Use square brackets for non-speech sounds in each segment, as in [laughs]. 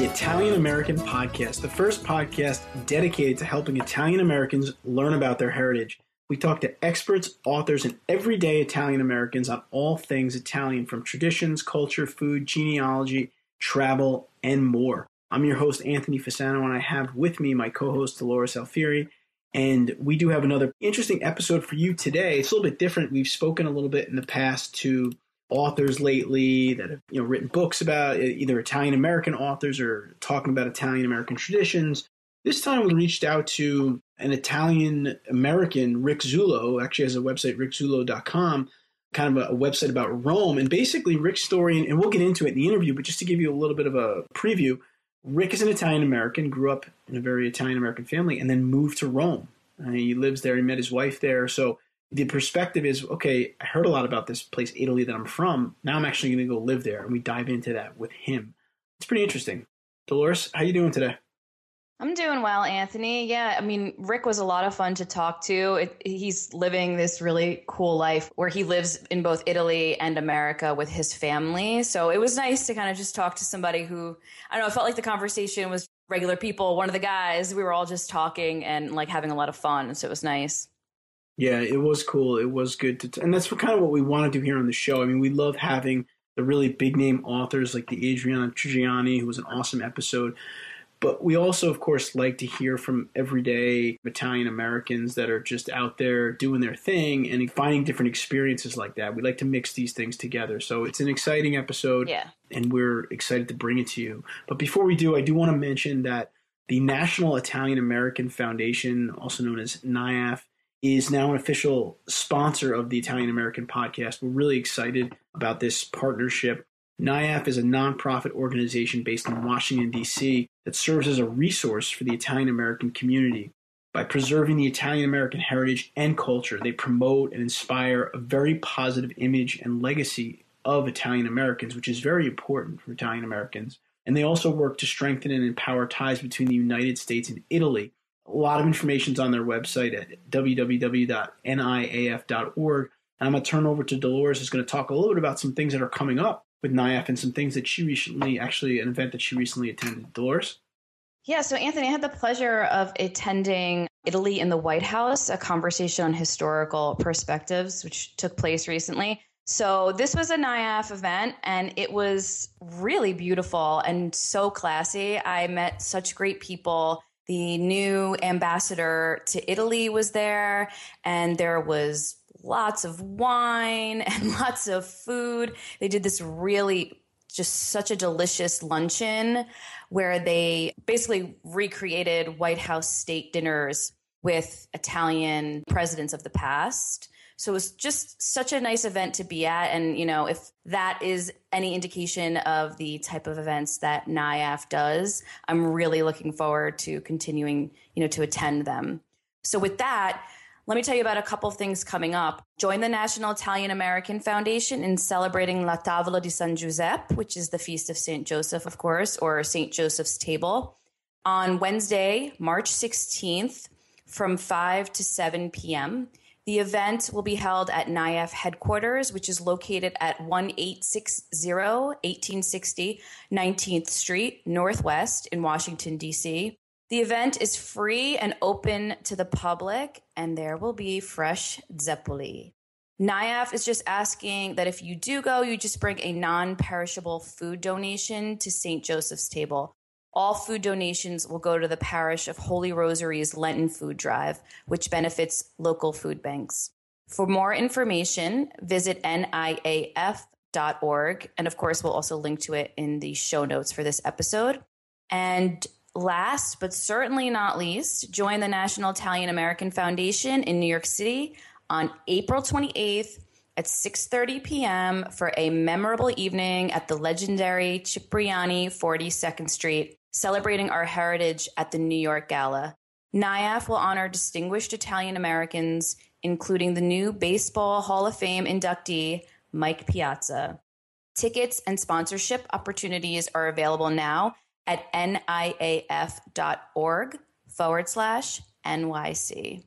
The Italian American Podcast, the first podcast dedicated to helping Italian Americans learn about their heritage. We talk to experts, authors, and everyday Italian Americans on all things Italian from traditions, culture, food, genealogy, travel, and more. I'm your host, Anthony Fasano, and I have with me my co host, Dolores Alfieri. And we do have another interesting episode for you today. It's a little bit different. We've spoken a little bit in the past to authors lately that have you know written books about either Italian American authors or talking about Italian American traditions. This time we reached out to an Italian American, Rick Zullo, actually has a website, rickzullo.com, kind of a, website about Rome. And basically, Rick's story, and we'll get into it in the interview, but just to give you a little bit of a preview, Rick is an Italian American, grew up in a very Italian American family, and then moved to Rome. And he lives there, he met his wife there. So the perspective is okay, I heard a lot about this place, Italy, that I'm from. Now I'm actually going to go live there, and we dive into that with him. It's pretty interesting. Dolores, how you doing today? I'm doing well, Anthony. Yeah, I mean, Rick was a lot of fun to talk to. It, he's living this really cool life where he lives in both Italy and America with his family. So it was nice to kind of just talk to somebody who, I don't know, it felt like the conversation was regular people. One of the guys, we were all just talking and like having a lot of fun. So it was nice. Yeah, it was cool. It was good to, t- and that's kind of what we want to do here on the show. I mean, we love having the really big name authors like the Adriana Trigiani, who was an awesome episode. But we also, of course, like to hear from everyday Italian Americans that are just out there doing their thing and finding different experiences like that. We like to mix these things together. So it's an exciting episode, yeah. and we're excited to bring it to you. But before we do, I do want to mention that the National Italian American Foundation, also known as NIAF, is now an official sponsor of the Italian American podcast. We're really excited about this partnership. NIAF is a nonprofit organization based in Washington, D.C., that serves as a resource for the Italian American community. By preserving the Italian American heritage and culture, they promote and inspire a very positive image and legacy of Italian Americans, which is very important for Italian Americans. And they also work to strengthen and empower ties between the United States and Italy a lot of information is on their website at www.niaf.org. And I'm going to turn over to Dolores, who's going to talk a little bit about some things that are coming up with NIAF and some things that she recently, actually, an event that she recently attended. Dolores? Yeah, so Anthony, I had the pleasure of attending Italy in the White House, a conversation on historical perspectives, which took place recently. So, this was a NIAF event and it was really beautiful and so classy. I met such great people the new ambassador to Italy was there, and there was lots of wine [laughs] and lots of food. They did this really just such a delicious luncheon where they basically recreated White House state dinners with Italian presidents of the past. So it was just such a nice event to be at. And, you know, if that is any indication of the type of events that NIAF does, I'm really looking forward to continuing, you know, to attend them. So with that, let me tell you about a couple of things coming up. Join the National Italian American Foundation in celebrating La Tavola di San Giuseppe, which is the feast of St. Joseph, of course, or St. Joseph's table, on Wednesday, March 16th from 5 to 7 p.m. The event will be held at NIAF headquarters, which is located at 1860 1860 19th Street, Northwest in Washington, D.C. The event is free and open to the public, and there will be fresh zeppoli. NIAF is just asking that if you do go, you just bring a non perishable food donation to St. Joseph's Table. All food donations will go to the parish of Holy Rosary's Lenten Food Drive, which benefits local food banks. For more information, visit niaf.org org. And of course, we'll also link to it in the show notes for this episode. And last but certainly not least, join the National Italian American Foundation in New York City on April 28th at 6:30 p.m. for a memorable evening at the legendary Cipriani 42nd Street, celebrating our heritage at the New York Gala. NIAF will honor distinguished Italian Americans, including the new Baseball Hall of Fame inductee Mike Piazza. Tickets and sponsorship opportunities are available now at niaf.org forward slash NYC.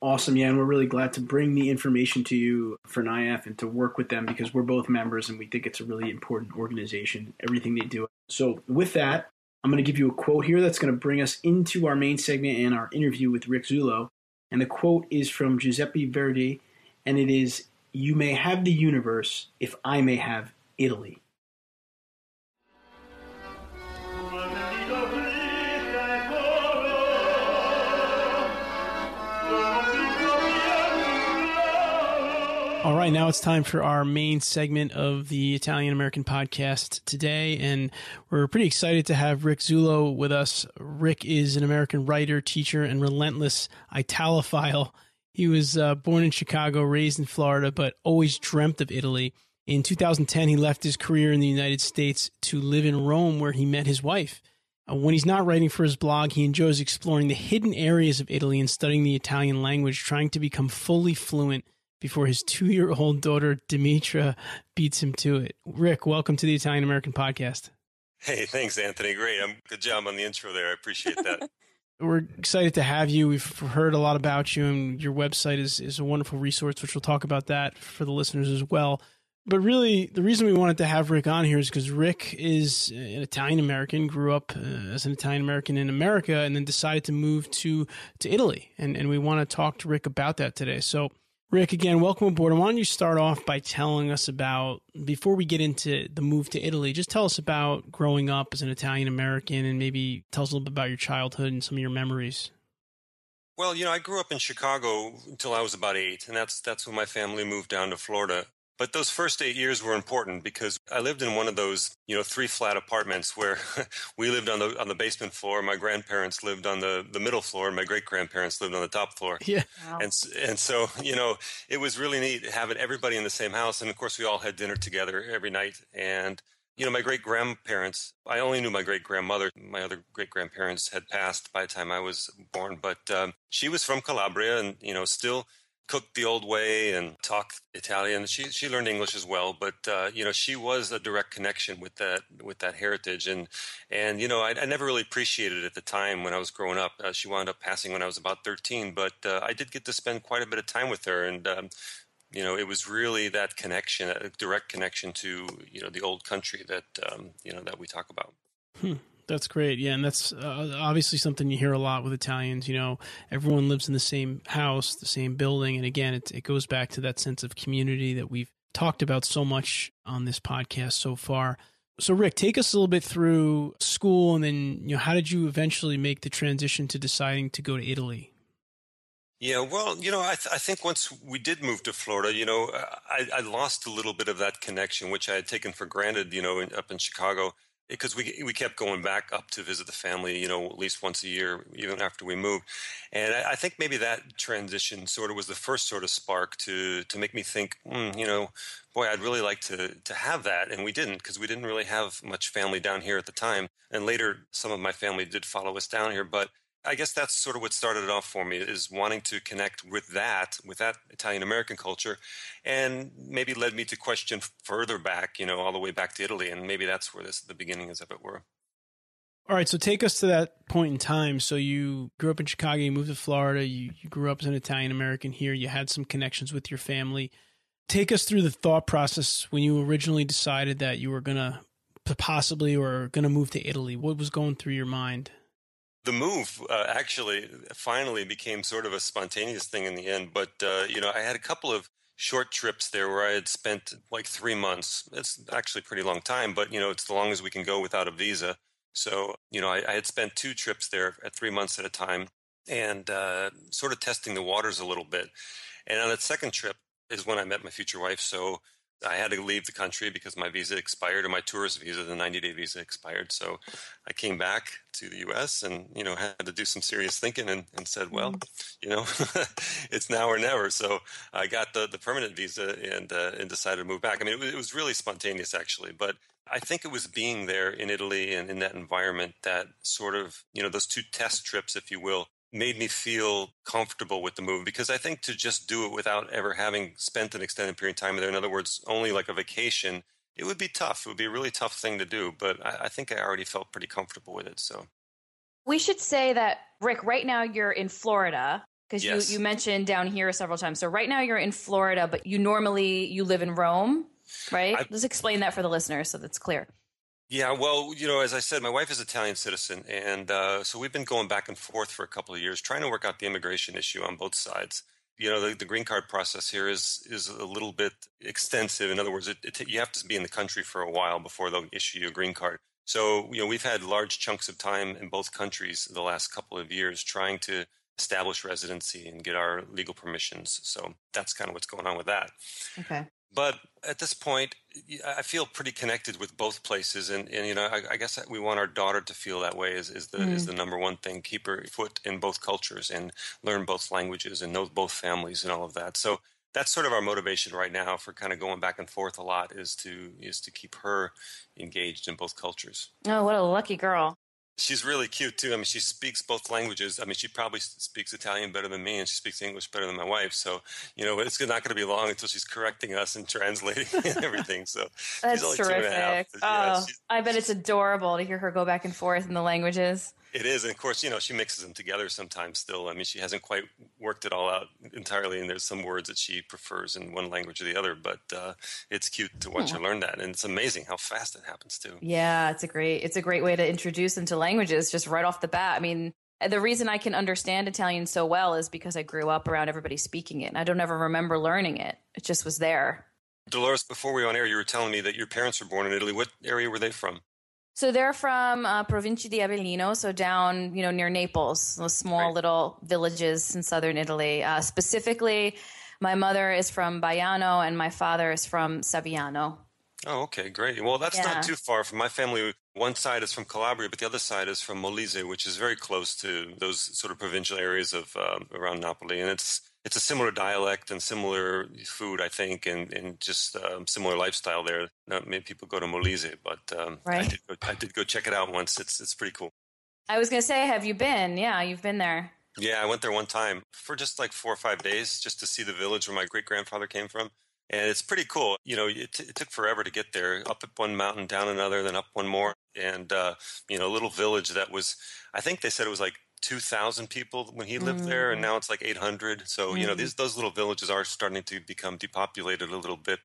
Awesome. Yeah. And we're really glad to bring the information to you for NIAF and to work with them because we're both members and we think it's a really important organization, everything they do. So, with that, I'm going to give you a quote here that's going to bring us into our main segment and our interview with Rick Zullo. And the quote is from Giuseppe Verdi, and it is You may have the universe if I may have Italy. All right, now it's time for our main segment of the Italian American podcast today, and we're pretty excited to have Rick Zullo with us. Rick is an American writer, teacher, and relentless Italophile. He was uh, born in Chicago, raised in Florida, but always dreamt of Italy. In 2010, he left his career in the United States to live in Rome, where he met his wife. Uh, when he's not writing for his blog, he enjoys exploring the hidden areas of Italy and studying the Italian language, trying to become fully fluent before his two year old daughter, Demetra, beats him to it. Rick, welcome to the Italian American podcast. Hey, thanks, Anthony. Great. I'm, good job on the intro there. I appreciate that. [laughs] We're excited to have you. We've heard a lot about you, and your website is, is a wonderful resource, which we'll talk about that for the listeners as well. But really, the reason we wanted to have Rick on here is because Rick is an Italian American, grew up uh, as an Italian American in America, and then decided to move to, to Italy. And, and we want to talk to Rick about that today. So, Rick, again, welcome aboard. Why don't you start off by telling us about, before we get into the move to Italy, just tell us about growing up as an Italian American and maybe tell us a little bit about your childhood and some of your memories. Well, you know, I grew up in Chicago until I was about eight, and that's that's when my family moved down to Florida. But those first eight years were important because I lived in one of those, you know, three flat apartments where [laughs] we lived on the on the basement floor. My grandparents lived on the, the middle floor, and my great grandparents lived on the top floor. Yeah, wow. and and so [laughs] you know, it was really neat having everybody in the same house, and of course, we all had dinner together every night. And you know, my great grandparents, I only knew my great grandmother. My other great grandparents had passed by the time I was born, but um, she was from Calabria and, you know, still cooked the old way and talked Italian. She she learned English as well, but uh, you know she was a direct connection with that with that heritage, and and you know I, I never really appreciated it at the time when I was growing up. Uh, she wound up passing when I was about thirteen, but uh, I did get to spend quite a bit of time with her, and um, you know it was really that connection, a direct connection to you know the old country that um, you know that we talk about. Hmm. That's great. Yeah, and that's uh, obviously something you hear a lot with Italians. You know, everyone lives in the same house, the same building, and again, it, it goes back to that sense of community that we've talked about so much on this podcast so far. So, Rick, take us a little bit through school, and then you know, how did you eventually make the transition to deciding to go to Italy? Yeah, well, you know, I, th- I, think once we did move to Florida, you know, I, I, lost a little bit of that connection, which I had taken for granted, you know, in, up in Chicago because we we kept going back up to visit the family, you know, at least once a year, even after we moved. And I, I think maybe that transition sort of was the first sort of spark to to make me think, mm, you know, boy, I'd really like to to have that, and we didn't because we didn't really have much family down here at the time. And later, some of my family did follow us down here, but I guess that's sort of what started it off for me is wanting to connect with that, with that Italian American culture, and maybe led me to question further back, you know, all the way back to Italy, and maybe that's where this the beginning is, if it were. All right, so take us to that point in time. So you grew up in Chicago, you moved to Florida, you, you grew up as an Italian American here, you had some connections with your family. Take us through the thought process when you originally decided that you were going to possibly or going to move to Italy. What was going through your mind? The move uh, actually finally became sort of a spontaneous thing in the end. But uh, you know, I had a couple of short trips there where I had spent like three months. It's actually a pretty long time, but you know, it's the longest we can go without a visa. So you know, I, I had spent two trips there at three months at a time, and uh, sort of testing the waters a little bit. And on that second trip is when I met my future wife. So I had to leave the country because my visa expired or my tourist visa, the 90 day visa expired. So I came back to the US and, you know, had to do some serious thinking and, and said, well, you know, [laughs] it's now or never. So I got the, the permanent visa and, uh, and decided to move back. I mean, it was, it was really spontaneous actually, but I think it was being there in Italy and in that environment that sort of, you know, those two test trips, if you will, made me feel comfortable with the move because I think to just do it without ever having spent an extended period of time there, in other words, only like a vacation, it would be tough. It would be a really tough thing to do. But I, I think I already felt pretty comfortable with it. So we should say that Rick, right now you're in Florida because yes. you, you mentioned down here several times. So right now you're in Florida, but you normally you live in Rome, right? I, Let's explain that for the listeners so that's clear. Yeah, well, you know, as I said, my wife is Italian citizen, and uh, so we've been going back and forth for a couple of years, trying to work out the immigration issue on both sides. You know, the, the green card process here is is a little bit extensive. In other words, it, it, you have to be in the country for a while before they'll issue you a green card. So, you know, we've had large chunks of time in both countries the last couple of years trying to establish residency and get our legal permissions. So that's kind of what's going on with that. Okay. But at this point, I feel pretty connected with both places, and, and you know, I, I, guess we want our daughter to feel that way. Is, is the mm. is the number one thing? Keep her foot in both cultures and learn both languages and know both families and all of that. So that's sort of our motivation right now for kind of going back and forth a lot is to is to keep her engaged in both cultures. Oh, what a lucky girl! She's really cute too. I mean, she speaks both languages. I mean, she probably speaks Italian better than me, and she speaks English better than my wife. So, you know, it's not going to be long until she's correcting us and translating [laughs] and everything. So that's terrific. Oh, yeah, I bet it's adorable to hear her go back and forth in the languages. It is, and of course, you know, she mixes them together sometimes. Still, I mean, she hasn't quite worked it all out entirely, and there's some words that she prefers in one language or the other. But uh, it's cute to watch her learn that, and it's amazing how fast it happens too. Yeah, it's a great, it's a great way to introduce them to languages just right off the bat. I mean, the reason I can understand Italian so well is because I grew up around everybody speaking it, and I don't ever remember learning it. It just was there. Dolores, before we were on air, you were telling me that your parents were born in Italy. What area were they from? So they're from uh, Provincia di Avellino, so down you know near Naples, those small right. little villages in southern Italy. Uh, specifically, my mother is from Baiano and my father is from Saviano. Oh, okay, great. Well, that's yeah. not too far from my family. One side is from Calabria, but the other side is from Molise, which is very close to those sort of provincial areas of um, around Napoli, and it's it's a similar dialect and similar food, I think, and, and just um, similar lifestyle there. Not many people go to Molise, but um, right. I, did go, I did go check it out once. It's it's pretty cool. I was gonna say, have you been? Yeah, you've been there. Yeah, I went there one time for just like four or five days, just to see the village where my great grandfather came from. And it's pretty cool. You know, it, t- it, took forever to get there. Up one mountain, down another, then up one more, and uh, you know, a little village that was. I think they said it was like 2,000 people when he lived mm. there, and mm. now it's like 800. So, mm. you know, mm. these those little villages are starting to become depopulated a little bit.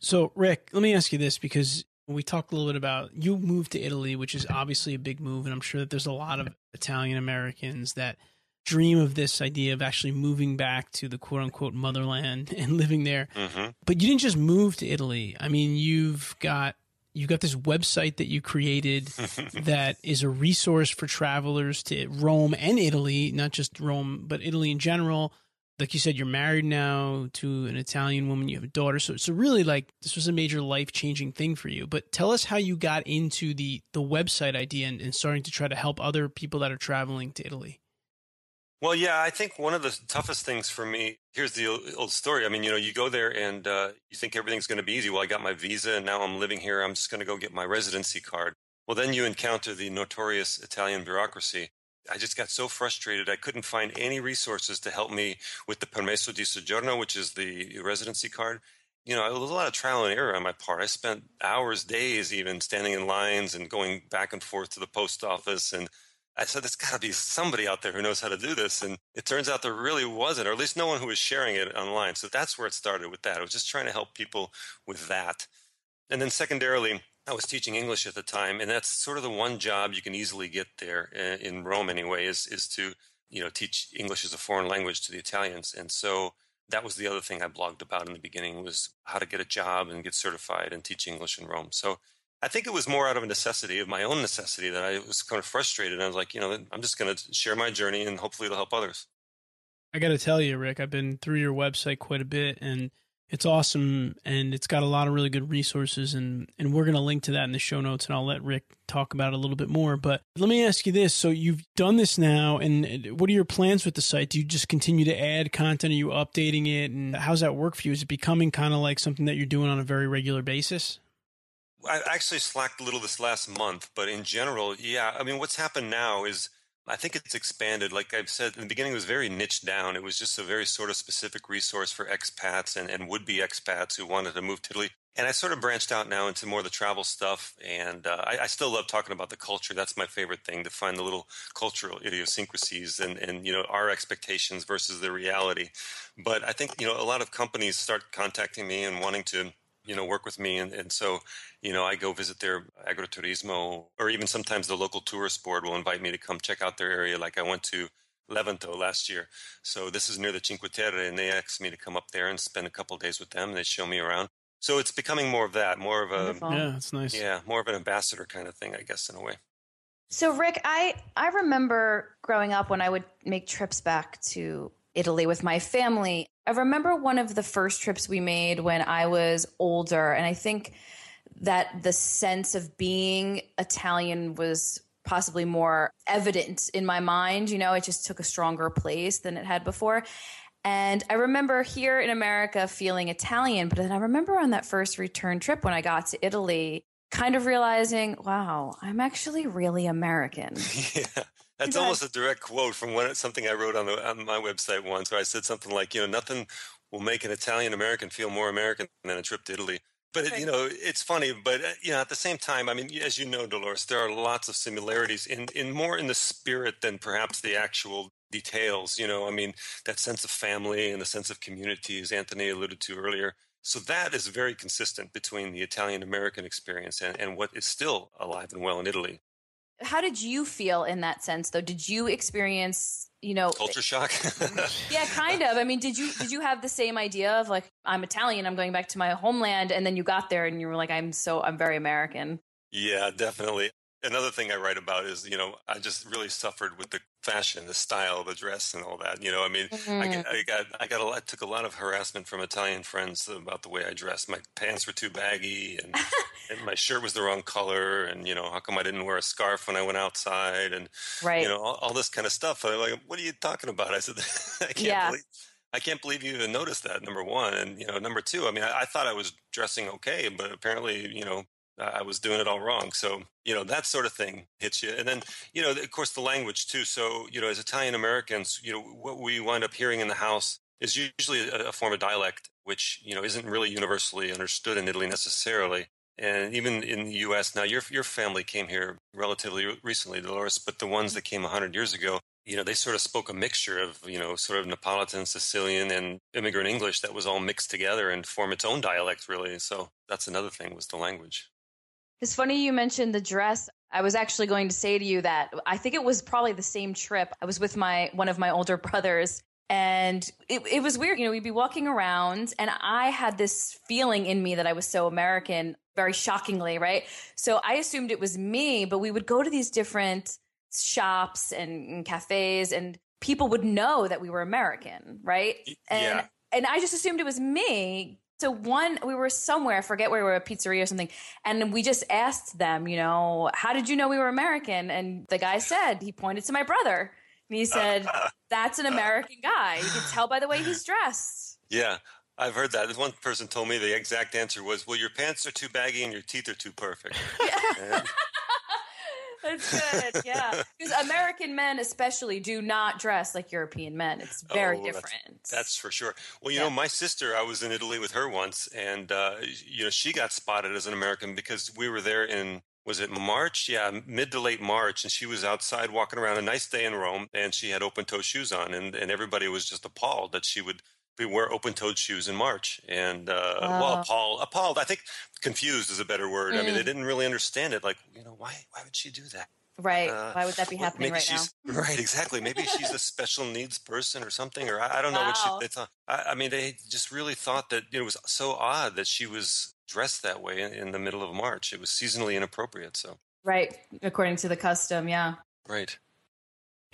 So, Rick, let me ask you this because we talked a little bit about you moved to Italy, which is obviously a big move, and I'm sure that there's a lot of Italian Americans that dream of this idea of actually moving back to the quote unquote motherland [laughs] and living there. Mm-hmm. But you didn't just move to Italy. I mean, you've got you've got this website that you created [laughs] that is a resource for travelers to Rome and Italy, not just Rome, but Italy in general. Like you said, you're married now to an Italian woman, you have a daughter. So, so really like this was a major life changing thing for you. But tell us how you got into the, the website idea and, and starting to try to help other people that are traveling to Italy. Well, yeah, I think one of the toughest things for me here's the old story. I mean, you know, you go there and uh, you think everything's going to be easy. Well, I got my visa and now I'm living here. I'm just going to go get my residency card. Well, then you encounter the notorious Italian bureaucracy. I just got so frustrated. I couldn't find any resources to help me with the permesso di soggiorno, which is the residency card. You know, it was a lot of trial and error on my part. I spent hours, days even standing in lines and going back and forth to the post office and I said, there's got to be somebody out there who knows how to do this. And it turns out there really wasn't, or at least no one who was sharing it online. So that's where it started with that. I was just trying to help people with that. And then secondarily, I was teaching English at the time, and that's sort of the one job you can easily get there uh, in Rome anyway, is, is to, you know, teach English as a foreign language to the Italians. And so that was the other thing I blogged about in the beginning was how to get a job and get certified and teach English in Rome. So I think it was more out of a necessity, of my own necessity, that I was kind of frustrated. I was like, you know, I'm just going to share my journey and hopefully it'll help others. I got to tell you, Rick, I've been through your website quite a bit and It's awesome and it's got a lot of really good resources and and we're going to link to that in the show notes and I'll let Rick talk about it a little bit more. But let me ask you this, so you've done this now and what are your plans with the site? Do you just continue to add content? Are you updating it and how's that work for you? Is it becoming kind of like something that you're doing on a very regular basis? I actually slacked a little this last month, but in general, yeah. I mean, what's happened now is I think it's expanded. Like I've said in the beginning, it was very niche down. It was just a very sort of specific resource for expats and, and would be expats who wanted to move to Italy. And I sort of branched out now into more of the travel stuff. And uh, I, I, still love talking about the culture. That's my favorite thing to find the little cultural idiosyncrasies and, and, you know, our expectations versus the reality. But I think, you know, a lot of companies start contacting me and wanting to you know, work with me. And, and so, you know, I go visit their agroturismo, or even sometimes the local tourist board will invite me to come check out their area. Like I went to Levanto last year. So this is near the Cinque Terre, and they asked me to come up there and spend a couple days with them. And they show me around. So it's becoming more of that, more of a Wonderful. yeah, it's nice. Yeah, more of an ambassador kind of thing, I guess, in a way. So Rick, I I remember growing up when I would make trips back to Italy with my family. I remember one of the first trips we made when I was older, and I think that the sense of being Italian was possibly more evident in my mind. You know, it just took a stronger place than it had before. And I remember here in America feeling Italian, but then I remember on that first return trip when I got to Italy, kind of realizing, wow, I'm actually really American. [laughs] yeah. That's almost a direct quote from one, something I wrote on, the, on my website once, where I said something like, you know, nothing will make an Italian American feel more American than a trip to Italy. But it, you know, it's funny. But uh, you know, at the same time, I mean, as you know, Dolores, there are lots of similarities in in more in the spirit than perhaps the actual details. You know, I mean, that sense of family and the sense of community, as Anthony alluded to earlier. So that is very consistent between the Italian American experience and, and what is still alive and well in Italy. How did you feel in that sense though? Did you experience, you know, culture shock? [laughs] yeah, kind of. I mean, did you did you have the same idea of like I'm Italian, I'm going back to my homeland and then you got there and you were like I'm so I'm very American? Yeah, definitely another thing I write about is, you know, I just really suffered with the fashion, the style, of the dress, and all that. You know, I mean, mm-hmm. I, I, got, I got, a, I took a lot of harassment from Italian friends about the way I dressed. My pants were too baggy, and, [laughs] and my shirt was the wrong color, and you know, how come I didn't wear a scarf when I went outside, and right. you know, all, all this kind of stuff. I'm like, what are you talking about? I said, [laughs] I can't yeah. believe. I can't believe you even noticed that. Number one, and you know, number two. I mean, I, I thought I was dressing okay, but apparently, you know, Uh, I was doing it all wrong. So, you know, that sort of thing hits you. And then, you know, of course, the language too. So, you know, as Italian Americans, you know, what we wind up hearing in the house is usually a, a, form of dialect, which, you know, isn't really universally understood in Italy necessarily. And even in the U.S. now, your your family came here relatively recently, Dolores, but the ones that came 100 years ago, you know, they sort of spoke a mixture of, you know, sort of Neapolitan, Sicilian, and immigrant English that was all mixed together and form its own dialect, really. So that's another thing was the language. It's funny you mentioned the dress. I was actually going to say to you that I think it was probably the same trip. I was with my one of my older [laughs] brothers and it, it was weird. You know, we'd be walking around and I had this feeling in me that I was so American, very shockingly, right? So I assumed it was me, but we would go to these different shops and, and cafes and people would know that we were American, right? And yeah. and I just assumed it was me so one, we were somewhere, I forget where we were, a pizzeria or something, and we just asked them, you know, how did you know we were American? And the guy said he pointed to my brother, and he said, [laughs] "That's an American guy. You can tell by the way he's dressed." Yeah, I've heard that. One person told me the exact answer was, "Well, your pants are too baggy and your teeth are too perfect." [laughs] Yeah. That's good. Yeah. [laughs] Because American men, especially, do not dress like European men. It's very oh, different. That's, that's, for sure. Well, you yeah. know, my sister, I was in Italy with her once, and, uh, you know, she got spotted as an American because we were there in, was it March? Yeah, mid to late March. And she was outside walking around a nice day in Rome, and she had open toe shoes on. And, and everybody was just appalled that she would we wear open-toed shoes in March, and uh, wow. well, appalled, appalled. I think confused is a better word. Mm. I mean, they mm. didn't really understand it. Like, you know, why why would she do that? Right. Uh, why would that be happening right now? [laughs] Right. Exactly. Maybe she's a special needs person or something, or I, I don't know what she. They thought. I, I, mean, they just really thought that you know, it was so odd that she was dressed that way in, in the middle of March. It was seasonally inappropriate. So. Right. According to the custom. Yeah. Right.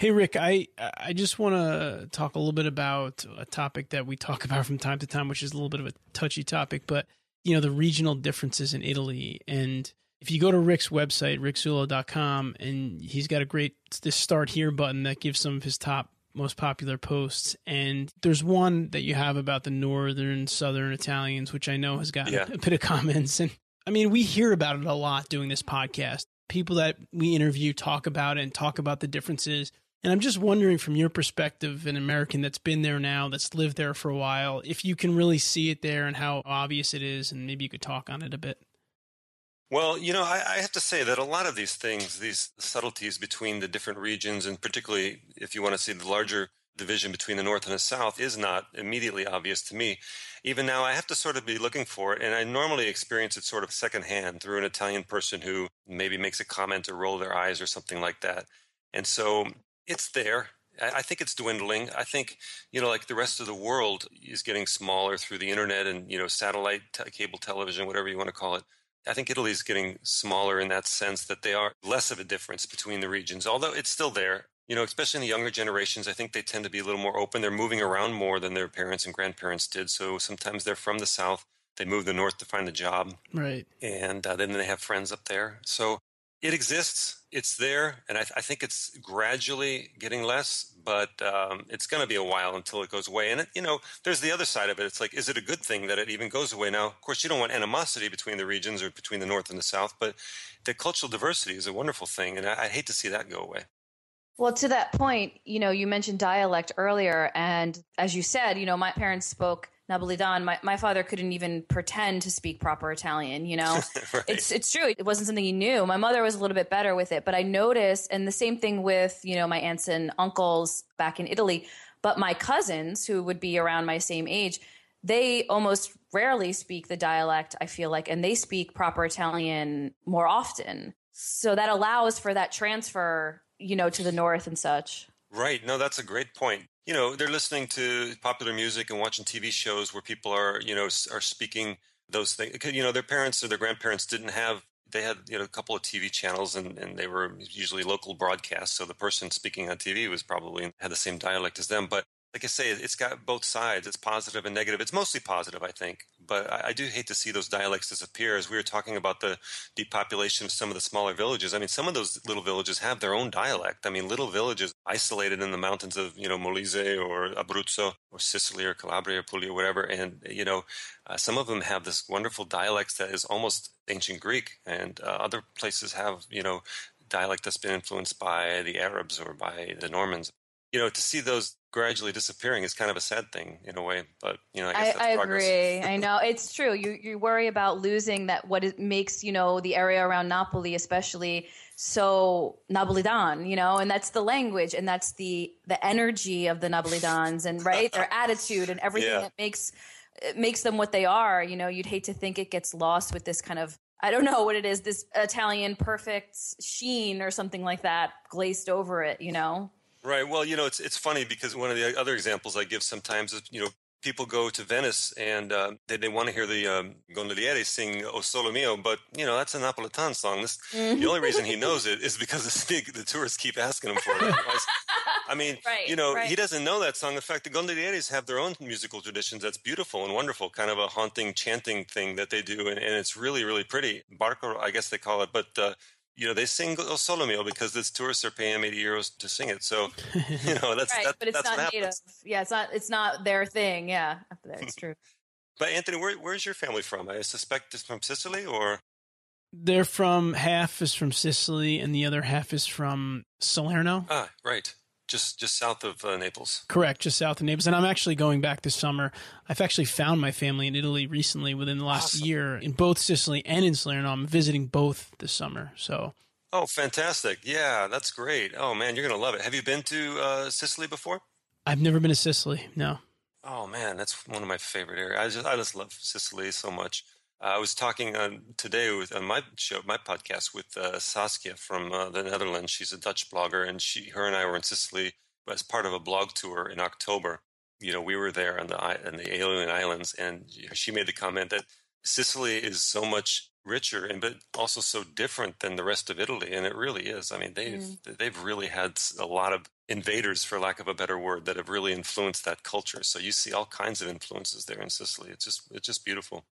Hey Rick, I I just want to talk a little bit about a topic that we talk [laughs] about from time to time, which is a little bit of a touchy topic, but you know the regional differences in Italy. And if you go to Rick's website, rickzullo.com, and he's got a great this start here button that gives some of his top most popular posts. And there's one that you have about the northern southern Italians, which I know has gotten yeah. [laughs] a bit of comments. And I mean, we hear about it a lot doing this podcast. People that we interview talk about it and talk about the differences and I'm just wondering from your perspective, an American that's been there now, that's lived there for a while, if you can really see it there and how obvious it is, and maybe you could talk on it a bit. Well, you know, I, I, have to say that a lot of these things, these subtleties between the different regions, and particularly if you want to see the larger division between the North and the South, is not immediately obvious to me. Even now, I have to sort of be looking for it, and I normally experience it sort of secondhand through an Italian person who maybe makes a comment or roll their eyes or something like that. And so it's there. I think it's dwindling. I think, you know, like the rest of the world is getting smaller through the internet and, you know, satellite, t- cable television, whatever you want to call it. I think Italy is getting smaller in that sense that they are less of a difference between the regions, although it's still there. You know, especially in the younger generations, I think they tend to be a little more open. They're moving around more than their parents and grandparents did. So sometimes they're from the South. They move to the North to find a job. Right. And uh, then they have friends up there. So it exists, it's there, and I, th- I think it's gradually getting less, but um, it's going to be a while until it goes away. And, it, you know, there's the other side of it. It's like, is it a good thing that it even goes away? Now, of course, you don't want animosity between the regions or between the North and the South, but the cultural diversity is a wonderful thing, and I, I'd hate to see that go away. Well, to that point, you know, you mentioned dialect earlier, and as you said, you know, my parents spoke Napolitan, my, my father couldn't even pretend to speak proper Italian, you know? [laughs] right. It's it's true. It wasn't something he knew. My mother was a little bit better with it, but I noticed and the same thing with, you know, my aunts and uncles back in Italy, but my cousins who would be around my same age, they almost rarely speak the dialect, I feel like, and they speak proper Italian more often. So that allows for that transfer, you know, to the north and such. Right. No, that's a great point you know they're listening to popular music and watching TV shows where people are you know are speaking those things. You know, their parents or their grandparents didn't have. They had you know a couple of TV channels and, and they were usually local broadcasts. So the person speaking on TV was probably had the same dialect as them. But like I say, it's got both sides. It's positive and negative. It's mostly positive, I think. But I, I, do hate to see those dialects disappear. As we were talking about the depopulation of some of the smaller villages, I mean, some of those little villages have their own dialect. I mean, little villages isolated in the mountains of, you know, Molise or Abruzzo or Sicily or Calabria or Puglia or whatever. And, you know, uh, some of them have this wonderful dialect that is almost ancient Greek. And uh, other places have, you know, dialect that's been influenced by the Arabs or by the Normans. You know, to see those gradually disappearing is kind of a sad thing in a way. But you know, I, I, I agree. I [laughs] know it's true. You you worry about losing that what it makes you know the area around Napoli, especially so Napolitan, you know, and that's the language and that's the the energy of the Napolitans and right their [laughs] attitude and everything yeah. that makes it makes them what they are. You know, you'd hate to think it gets lost with this kind of I don't know what it is, this Italian perfect sheen or something like that glazed over it. You know. Right. Well, you know, it's it's funny because one of the other examples I give sometimes is you know people go to Venice and uh, they, they want to hear the um, gondolieri sing "O Sole Mio," but you know that's a Napolitan song. This, mm-hmm. The only reason he knows it is because the, the tourists keep asking him for it. I mean, [laughs] right, you know, right. he doesn't know that song. In fact, the gondolieris have their own musical traditions that's beautiful and wonderful, kind of a haunting chanting thing that they do, and, and it's really, really pretty. Barco, I guess they call it, but uh, you know, they sing El Sole Mio because the tourists are paying them 80 euros to sing it. So, [laughs] you know, that's, right, that, but it's that's not native. Yeah. It's not, it's not their thing. Yeah. It's true. [laughs] but Anthony, where, where's your family from? I suspect it's from Sicily or? They're from half is from Sicily and the other half is from Salerno. Ah, right just just south of uh, Naples. Correct, just south of Naples. And I'm actually going back this summer. I've actually found my family in Italy recently within the last awesome. year in both Sicily and in Salerno. I'm visiting both this summer. So Oh, fantastic. Yeah, that's great. Oh man, you're going to love it. Have you been to uh, Sicily before? I've never been to Sicily. No. Oh man, that's one of my favorite areas. I just I just love Sicily so much. I was talking uh, today with on my show, my podcast with uh, Saskia from uh, the Netherlands. She's a Dutch blogger, and she, her and I were in Sicily as part of a blog tour in October. You know, we were there on the in the Aeolian Islands, and she made the comment that Sicily is so much richer and but also so different than the rest of Italy and it really is I mean they've mm. they've really had a lot of invaders for lack of a better word that have really influenced that culture so you see all kinds of influences there in Sicily it's just it's just beautiful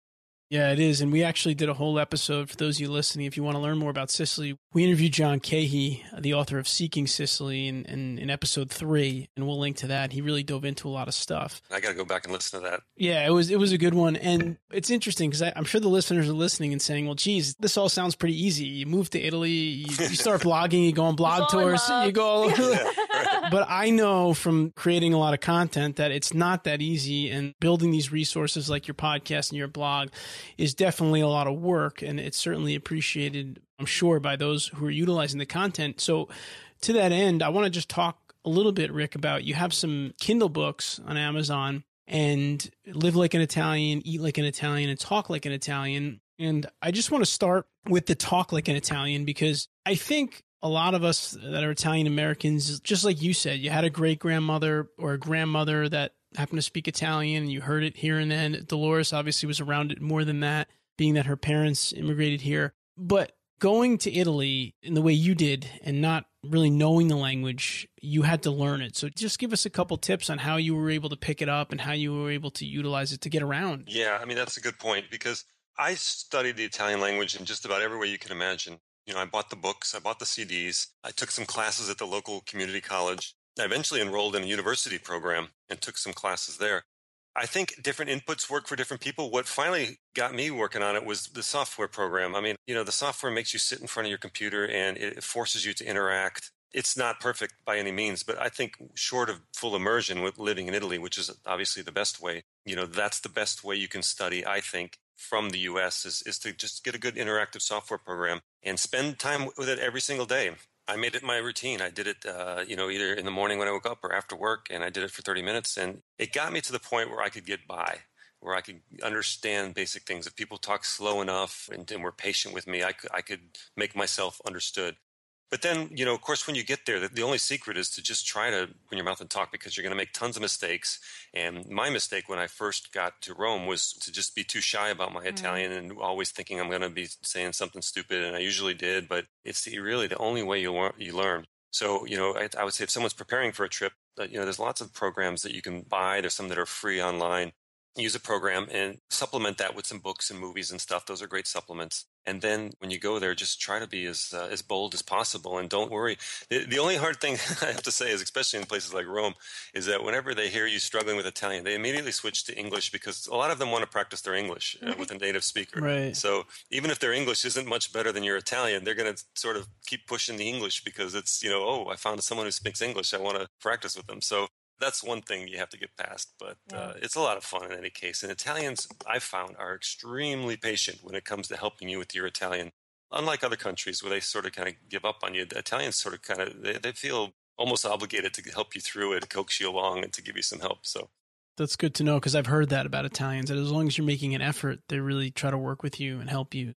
yeah, it is. And we actually did a whole episode for those of you listening. If you want to learn more about Sicily, we interviewed John Keahey, the author of Seeking Sicily, in, in, in episode three, and we'll link to that. He really dove into a lot of stuff. I got to go back and listen to that. Yeah, it was it was a good one. And it's interesting because I'm sure the listeners are listening and saying, well, geez, this all sounds pretty easy. You move to Italy, you, you start [laughs] blogging, you go on blog tours, you go all over. [laughs] Yeah, right. But I know from creating a lot of content that it's not that easy and building these resources like your podcast and your blog is definitely a lot of work and it's certainly appreciated, I'm sure, by those who are utilizing the content. So, to that end, I want to just talk a little bit, Rick, about you have some Kindle books on Amazon and Live Like an Italian, Eat Like an Italian, and Talk Like an Italian. And I just want to start with the Talk Like an Italian because I think a lot of us that are Italian Americans, just like you said, you had a great grandmother or a grandmother that happened to speak Italian and you heard it here and then. Dolores obviously was around it more than that, being that her parents immigrated here. But going to Italy in the way you did and not really knowing the language, you had to learn it. So just give us a couple tips on how you were able to pick it up and how you were able to utilize it to get around. Yeah, I mean, that's a good point because I studied the Italian language in just about every way you can imagine. You know, I bought the books, I bought the CDs, I took some classes at the local community college. I eventually enrolled in a university program and took some classes there. I think different inputs work for different people. What finally got me working on it was the software program. I mean, you know, the software makes you sit in front of your computer and it forces you to interact. It's not perfect by any means, but I think short of full immersion with living in Italy, which is obviously the best way, you know, that's the best way you can study, I think, from the US is, is to just get a good interactive software program and spend time with it every single day. I made it my routine. I did it, uh, you know, either in the morning when I woke up or after work, and I did it for 30 minutes. And it got me to the point where I could get by, where I could understand basic things. If people talk slow enough and, and were patient with me, I could, I could make myself understood. But then, you know, of course, when you get there, the, the only secret is to just try to open your mouth and talk because you're going to make tons of mistakes. And my mistake when I first got to Rome was to just be too shy about my mm. Italian and always thinking I'm going to be saying something stupid. And I usually did, but it's the, really the only way you learn. You learn. So, you know, I, I would say if someone's preparing for a trip, uh, you know, there's lots of programs that you can buy. There's some that are free online use a program and supplement that with some books and movies and stuff. Those are great supplements. And then when you go there, just try to be as uh, as bold as possible, and don't worry. The, the, only hard thing [laughs] I have to say is, especially in places like Rome, is that whenever they hear you struggling with Italian, they immediately switch to English because a lot of them want to practice their English uh, with a native speaker. Right. So even if their English isn't much better than your Italian, they're going to sort of keep pushing the English because it's you know, oh, I found someone who speaks English. I want to practice with them. So that's one thing you have to get past, but yeah. uh, it's a lot of fun in any case. And Italians, I've found, are extremely patient when it comes to helping you with your Italian. Unlike other countries where they sort of kind of give up on you, the Italians sort of kind of they, they feel almost obligated to help you through it, coax you along, and to give you some help. So that's good to know because I've heard that about Italians. That as long as you're making an effort, they really try to work with you and help you.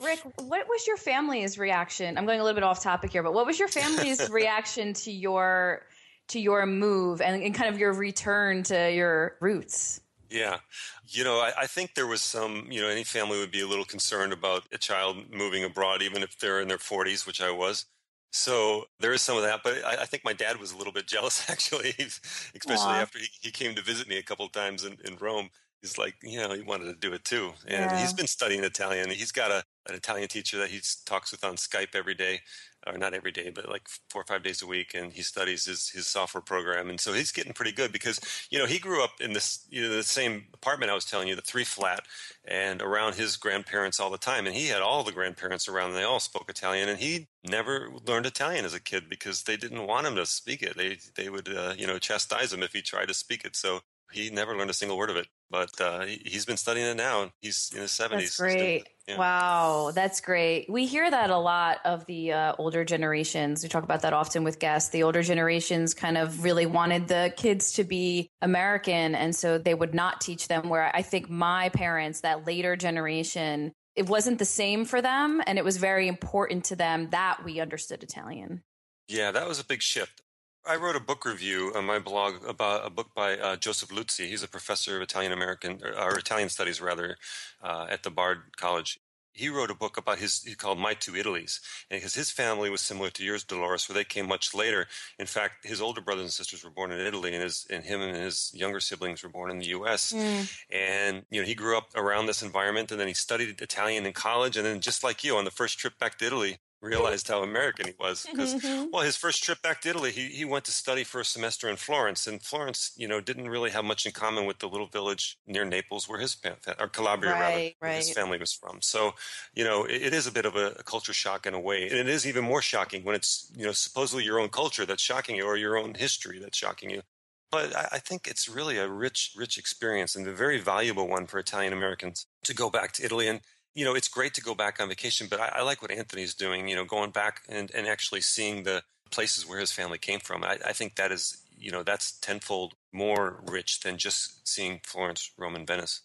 Rick, what was your family's reaction? I'm going a little bit off topic here, but what was your family's [laughs] reaction to your to your move and, and kind of your return to your roots? Yeah. You know, I, I, think there was some, you know, any family would be a little concerned about a child moving abroad, even if they're in their 40s, which I was. So there is some of that. But I, I think my dad was a little bit [laughs] jealous, actually, especially Aww. after he, he, came to visit me a couple of times in, in Rome. He's like, you know, he wanted to do it too. And yeah. he's been studying Italian. He's got a, an Italian teacher that he talks with on Skype every day or not every day, but like four or five days a week, and he studies his his software program, and so he's getting pretty good because you know he grew up in this you know the same apartment I was telling you, the three flat, and around his grandparents all the time, and he had all the grandparents around, and they all spoke Italian, and he never learned Italian as a kid because they didn't want him to speak it. They they would uh, you know chastise him if he tried to speak it, so he never learned a single word of it but uh, he's been studying it now. He's in his seventies. That's great. Yeah. Wow, that's great. We hear that a lot of the uh, older generations. We talk about that often with guests. The older generations kind of really wanted the kids to be American, and so they would not teach them. Where I think my parents, that later generation, it wasn't the same for them, and it was very important to them that we understood Italian. Yeah, that was a big shift. I wrote a book review on my blog about a book by uh, Joseph Luzzi. He's a professor of Italian American or, or Italian studies, rather, uh, at the Bard College. he wrote a book about his he called My Two Italies, and because his family was similar to yours, Dolores, where they came much later. In fact, his older brothers and sisters were born in Italy, and his and him and his younger siblings were born in the U.S. Mm. And you know, he grew up around this environment, and then he studied Italian in college, and then just like you, on the first trip back to Italy, realized how American he was because mm-hmm. well his first trip back to Italy he, he went to study for a semester in Florence and Florence you know didn't really have much in common with the little village near Naples where his or Calabria right, rather right. his family was from so you know it, it is a bit of a, a, culture shock in a way and it is even more shocking when it's you know supposedly your own culture that's shocking you or your own history that's shocking you but I, I think it's really a rich rich experience and a very valuable one for Italian Americans to go back to Italy and you know, it's great to go back on vacation, but I, I like what Anthony's doing, you know, going back and, and actually seeing the places where his family came from. I, I think that is, you know, that's tenfold more rich than just seeing Florence, Rome, and Venice.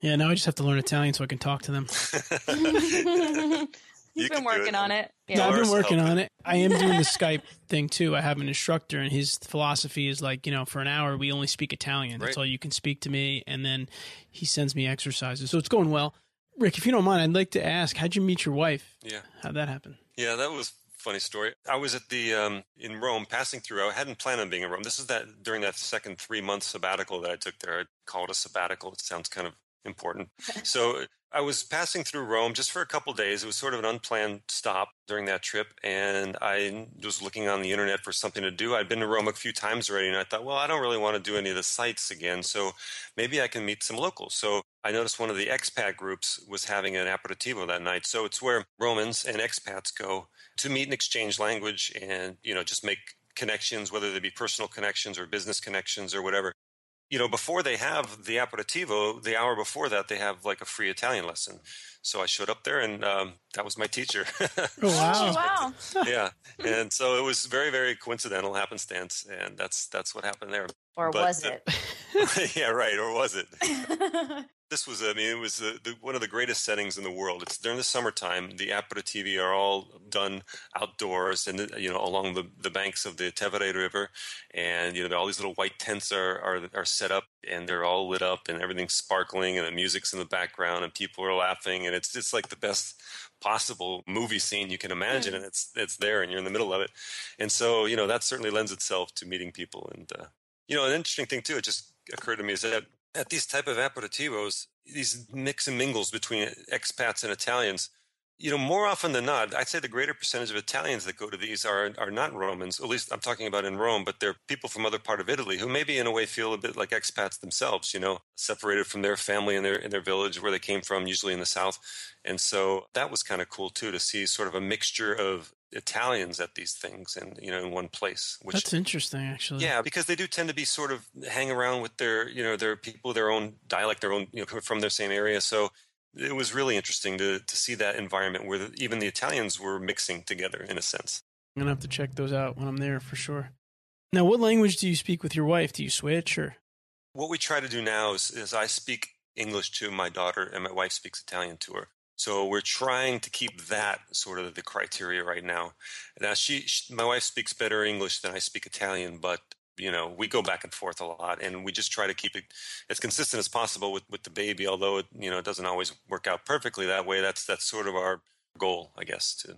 Yeah, now I just have to learn Italian so I can talk to them. [laughs] [laughs] You've been working on it. Yeah. No, I've been working on it. I am doing the [laughs] Skype thing too. I have an instructor, and his philosophy is like, you know, for an hour we only speak Italian. That's right. all you can speak to me, and then he sends me exercises. So it's going well. Rick, if you don't mind, I'd like to ask, how'd you meet your wife? Yeah. How'd that happen? Yeah, that was funny story. I was at the um, in Rome, passing through. I hadn't planned on being in Rome. This is that during that second three month sabbatical that I took there. I call it a sabbatical. It sounds kind of important. [laughs] so I was passing through Rome just for a couple days. It was sort of an unplanned stop during that trip, and I was looking on the internet for something to do. I'd been to Rome a few times already, and I thought, well, I don't really want to do any of the sites again, so maybe I can meet some locals. So I noticed one of the expat groups was having an aperitivo that night. So it's where Romans and expats go to meet and exchange language, and you know, just make connections, whether they be personal connections or business connections or whatever you know, before they have the aperitivo, the hour before that, they have like a free Italian lesson. So I showed up there, and um, that was my teacher. oh, [laughs] wow! wow! yeah, [laughs] and so it was very, very coincidental happenstance, and that's that's what happened there. Or but, was it? [laughs] yeah, right. Or was it? This was, I mean, it was the, the, one of the greatest settings in the world. It's during the summertime. The aperitivi are all done outdoors and, you know, along the, the banks of the Tevere River. And, you know, all these little white tents are, are, are set up and they're all lit up and everything's sparkling and the music's in the background and people are laughing. And it's just like the best possible movie scene you can imagine. Mm. And it's, it's there and you're in the middle of it. And so, you know, that certainly lends itself to meeting people. And, uh, you know, an interesting thing too, it just occurred to me is that at these type of aperitivos, these mix and mingles between expats and Italians, you know, more often than not, I'd say the greater percentage of Italians that go to these are are not Romans. At least I'm talking about in Rome, but they're people from other part of Italy who maybe in a way feel a bit like expats themselves. You know, separated from their family and their in their village where they came from, usually in the south. And so that was kind of cool too to see sort of a mixture of Italians at these things and you know in one place. Which, That's interesting, actually. Yeah, because they do tend to be sort of hang around with their you know their people, their own dialect, their own you know from their same area. So it was really interesting to to see that environment where the, even the Italians were mixing together in a sense. I'm gonna have to check those out when I'm there for sure. Now, what language do you speak with your wife? Do you switch or? What we try to do now is, is I speak English to my daughter, and my wife speaks Italian to her. So we're trying to keep that sort of the criteria right now. Now she, she, my wife speaks better English than I speak Italian, but you know we go back and forth a lot, and we just try to keep it as consistent as possible with with the baby. Although it you know it doesn't always work out perfectly that way. That's that's sort of our goal, I guess. To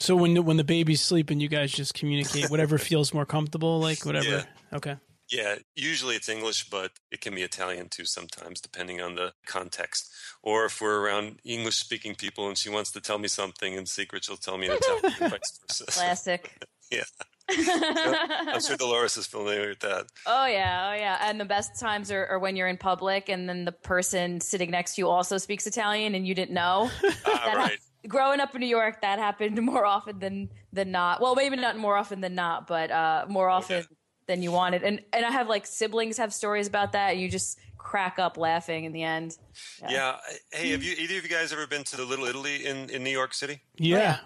so when the, when the baby's sleeping, you guys just communicate whatever feels more comfortable, like whatever. Yeah. Okay. Yeah, usually it's English, but it can be Italian too sometimes, depending on the context. Or if we're around English speaking people and she wants to tell me something in secret, she'll tell me in Italian, vice [laughs] versa. Classic. [laughs] yeah. I'm sure [laughs] Dolores is familiar with that. Oh yeah, oh yeah. And the best times are, are, when you're in public and then the person sitting next to you also speaks Italian and you didn't know. Ah, right. growing up in New York, that happened more often than than not. Well, maybe not more often than not, but uh, more often okay than you wanted. And and I have like siblings have stories about that. And you just crack up laughing in the end. Yeah. yeah. Hey, have you either of you guys ever been to the Little Italy in in New York City? Yeah. Oh, yeah.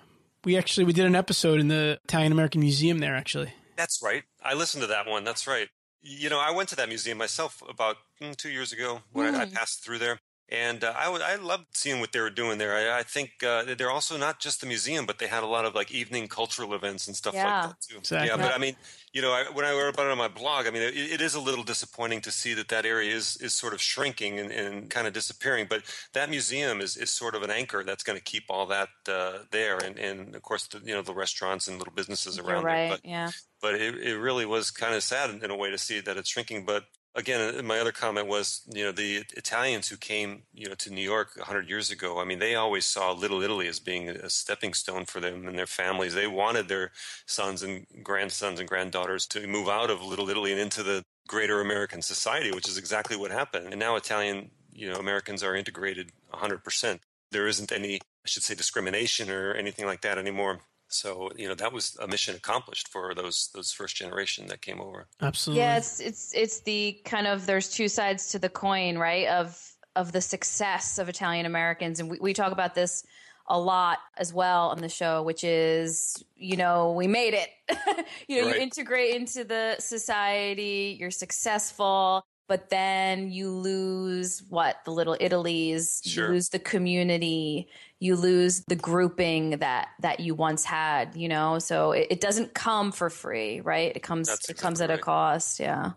We actually we did an episode in the Italian American Museum there actually. That's right. I listened to that one. That's right. You know, I went to that museum myself about mm, two years ago when mm. I, I, passed through there. And uh, I, I loved seeing what they were doing there. I, I think uh, they're also not just a museum, but they had a lot of like evening cultural events and stuff Yeah. like that too. Exactly. Yeah, but I mean, you know, I, when I wrote about it on my blog, I mean, it, it is a little disappointing to see that that area is is sort of shrinking and, and kind of disappearing. But that museum is, is sort of an anchor that's going to keep all that uh, there, and, and of course, the, you know, the restaurants and little businesses around You're right. there. But yeah. but it, it really was kind of sad in, in a way to see that it's shrinking. But again, uh, my other comment was, you know, the Italians who came, you know, to New York 100 years ago. I mean, they always saw Little Italy as being a stepping stone for them and their families. They wanted their sons and grandsons and granddaughters to move out of Little Italy and into the greater American society, which is exactly what happened. And now Italian, you know, Americans are integrated 100%. There isn't any, I should say, discrimination or anything like that anymore. So you know that was a mission accomplished for those those first generation that came over. Absolutely. Yeah, it's it's it's the kind of there's two sides to the coin, right? Of of the success of Italian Americans, and we, we talk about this a lot as well on the show, which is you know we made it. [laughs] you know, Right. you integrate into the society, you're successful, but then you lose what the little Italies, Sure. you lose the community, you lose the grouping that that you once had. You know, so it, it doesn't come for free, right? It comes That's it comes at exactly a cost. Yeah.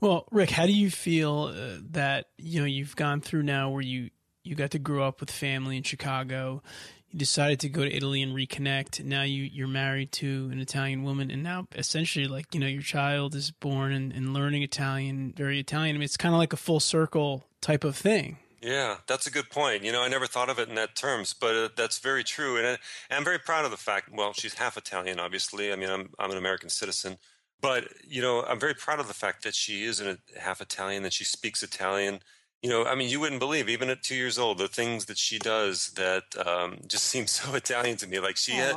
Well, Rick, how do you feel uh, that you know you've gone through now where you you got to grow up with family in Chicago, you decided to go to Italy and reconnect. Now you you're married to an Italian woman, and now essentially like you know your child is born and, and learning Italian, very Italian. I mean, it's kind of like a full circle type of thing. Yeah, that's a good point. You know, I never thought of it in that terms, but uh, that's very true, and, I, and I'm very proud of the fact. Well, she's half Italian, obviously. I mean, I'm I'm an American citizen, but you know, I'm very proud of the fact that she is an, half Italian, that she speaks Italian. You know, I mean, you wouldn't believe, even at two years old, the things that she does that um, just [laughs] seem so Italian to me. Like she, had,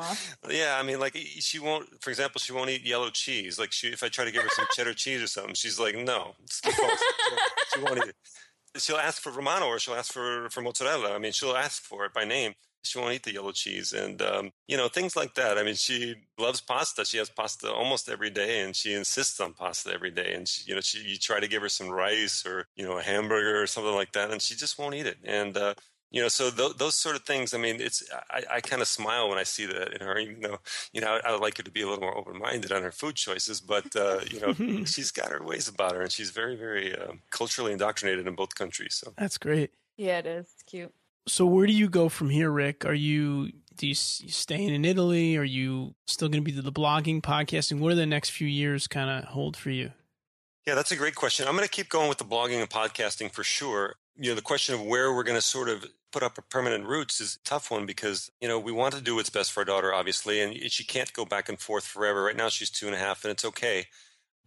yeah, I mean, like she won't. For example, she won't eat yellow cheese. Like she, if I try to give her some cheddar cheese or something, she's like, no, she won't eat it she'll ask for Romano or she'll ask for, for mozzarella. I mean, she'll ask for it by name. She won't eat the yellow cheese and, um, you know, things like that. I mean, she loves pasta. She has pasta almost every day and she insists on pasta every day. And, she, you know, she, you try to give her some rice or, you know, a hamburger or something like that and she just won't eat it. And, uh, you know, so th- those sort of things. I mean, it's I, I kind of smile when I see that in her. Even though, you know, I, I would like her to be a little more open-minded on her food choices, but uh, you know, [laughs] she's got her ways about her, and she's very, very um, culturally indoctrinated in both countries. So That's great. Yeah, it is. It's cute. So where do you go from here, Rick? Are you do you staying in Italy? Are you still going to be the blogging, podcasting? What are the next few years kind of hold for you? Yeah, that's a great question. I'm going to keep going with the blogging and podcasting for sure. You know, the question of where we're going to sort of put up a permanent roots is a tough one because, you know, we want to do what's best for our daughter, obviously, and she can't go back and forth forever. Right now, she's two and a half, and it's okay.